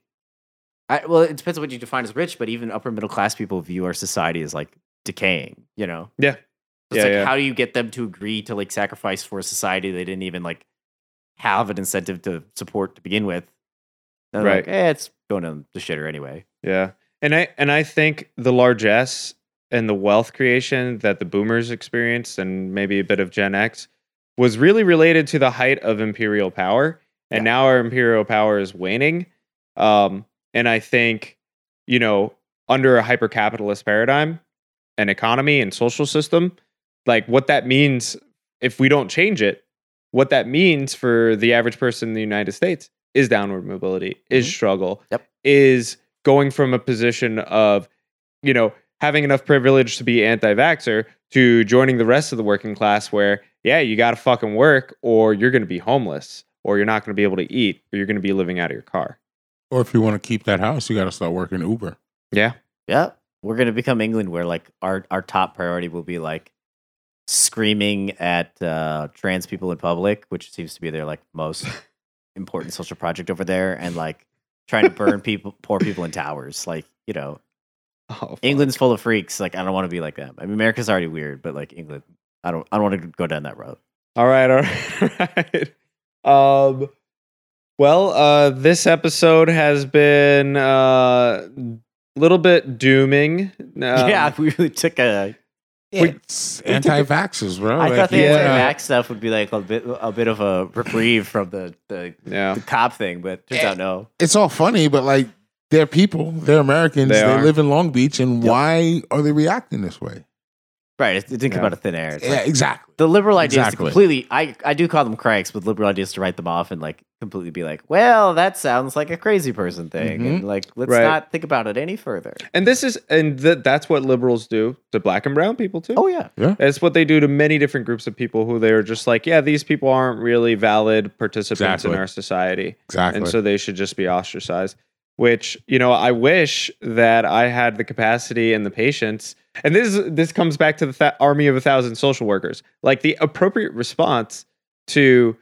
I, well it depends on what you define as rich but even upper middle class people view our society as like decaying you know Yeah. it's Yeah, like yeah. how do you get them to agree to like sacrifice for a society they didn't even like have an incentive to support to begin with They're like, Right. eh, it's going to the shitter anyway Yeah. And I and I think the largesse and the wealth creation that the boomers experienced and maybe a bit of Gen X was really related to the height of imperial power. And now our imperial power is waning. Um, and I think, you know, under a hyper capitalist paradigm and economy and social system, like what that means if we don't change it, what that means for the average person in the United States is downward mobility, is struggle, Yep. is going from a position of, you know, having enough privilege to be anti-vaxxer to joining the rest of the working class where, yeah, you got to fucking work or you're going to be homeless or you're not going to be able to eat or you're going to be living out of your car. Or if you want to keep that house, you got to start working Uber. Yeah. Yeah, we're gonna become England, where like our our top priority will be like screaming at uh, trans people in public, which seems to be their like most important social project over there, and like trying to burn *laughs* people, poor people in towers. Like you know, Oh. England's full of freaks. Like I don't want to be like them. I mean, America's already weird, but like England, I don't I don't want to go down that road. All right, all right. *laughs* all right. Um well, uh this episode has been uh a little bit dooming. *laughs* Um, yeah, we really took a. It's anti-vaxxers, bro. I Like, thought the you wanna- anti-vax stuff would be like a bit a bit of a reprieve from the the, Yeah. the cop thing, but turns out no. it's all funny, but like they're people, they're Americans, They they, live in Long Beach, and Yep. why are they reacting this way? Right, it, it didn't come out of thin air. It's Yeah, like- exactly. the liberal ideas Exactly. completely I, I do call them cranks, but liberal ideas to write them off and like completely be like, well, that sounds like a crazy person thing. And mm-hmm. like let's Right. not think about it any further. And this is and th- that's what liberals do to black and brown people too. Oh yeah. It's what they do to many different groups of people who they're just like, yeah, these people aren't really valid participants Exactly. in our society. Exactly. and so they should just be ostracized which you know i wish that i had the capacity and the patience and this is this comes back to the th- army of a thousand social workers like the appropriate response to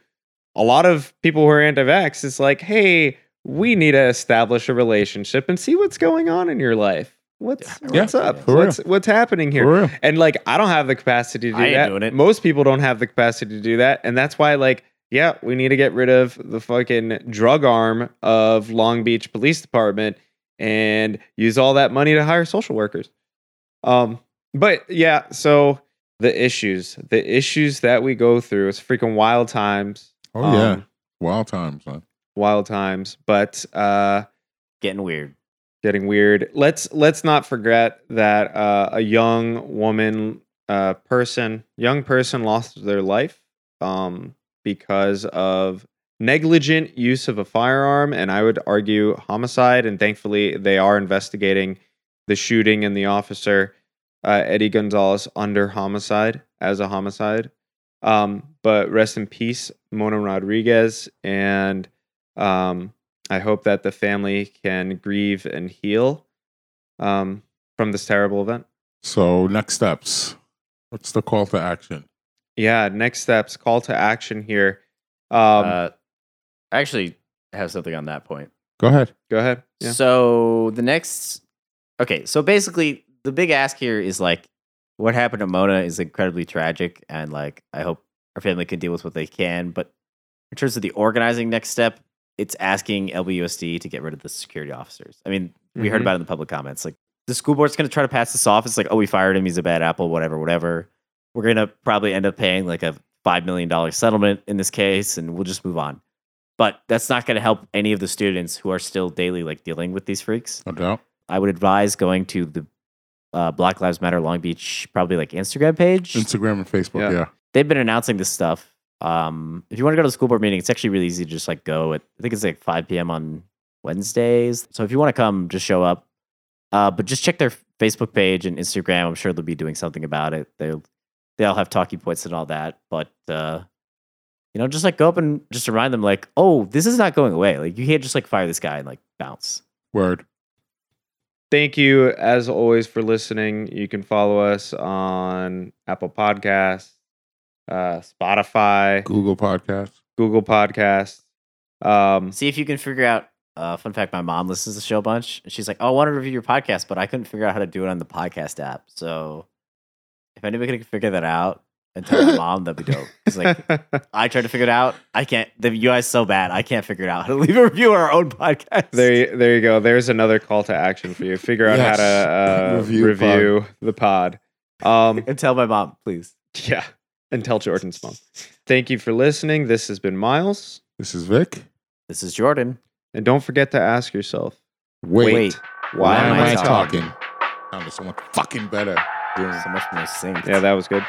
a lot of people who are anti-vax is like hey we need to establish a relationship and see what's going on in your life what's Yeah, what's up for real. what's what's happening here and like I don't have the capacity to do I ain't that. doing it. Most people don't have the capacity to do that, and that's why like yeah, we need to get rid of the fucking drug arm of Long Beach Police Department and use all that money to hire social workers. Um, but yeah, so the issues, the issues that we go through, it's freaking wild times. Oh yeah, Um, wild times, man. wild times. But uh, Getting weird. getting weird. Let's let's not forget that uh, a young woman, uh, person, young person lost their life um, because of negligent use of a firearm, and I would argue homicide. And thankfully, they are investigating the shooting and the officer uh, Eddie Gonzalez under homicide as a homicide. Um, but rest in peace, Mona Rodriguez, and um, I hope that the family can grieve and heal um, from this terrible event. So next steps. What's the call to action? Yeah, next steps, call to action here. Um, uh, I actually have something on that point. Go ahead. go ahead. Yeah. So the next, okay, so basically the big ask here is like, what happened to Mona is incredibly tragic, and like I hope our family can deal with what they can. But in terms of the organizing next step, it's asking LBUSD to get rid of the security officers. I mean, we heard Mhm. about it in the public comments. Like the school board's going to try to pass this off. It's like, oh, we fired him. He's a bad apple. Whatever, whatever. We're going to probably end up paying like a five million dollar settlement in this case, and we'll just move on. But that's not going to help any of the students who are still daily like dealing with these freaks. No doubt. I would advise going to the uh, Black Lives Matter Long Beach probably like Instagram page. Instagram and Facebook. Yeah. Yeah. They've been announcing this stuff. Um, if you want to go to the school board meeting, it's actually really easy to just like go. At, I think it's like 5 p.m. on Wednesdays. So if you want to come, just show up. Uh, but just check their Facebook page and Instagram. I'm sure they'll be doing something about it. They'll they all have talking points and all that. But uh, you know, just like go up and just remind them, like, oh, this is not going away. Like you can't just like fire this guy and like bounce. Word. Thank you, as always, for listening. You can follow us on Apple Podcasts, uh, Spotify, Google Podcast. Google Podcasts. Um, See if you can figure out. Uh, fun fact: My mom listens to the show a bunch, and she's like, "Oh, I want to review your podcast, but I couldn't figure out how to do it on the podcast app." So, if anybody can figure that out and tell my mom, that'd be dope. It's like *laughs* I tried to figure it out. I can't. The UI is so bad. I can't figure it out how to leave a review on our own podcast. there, you- there you go. There's another call to action for you. Figure out how to uh, *laughs* Review review, the pod. Um, *laughs* and tell my mom, please. yeah, and tell Jordan's mom. Thank you for listening. This has been Miles, This is Vic. This is Jordan. and don't forget to ask yourself, Wait. Wait. why, Why, am I I talking? talking? Sounded so much fucking better. doing So much more sync. Yeah, that was good.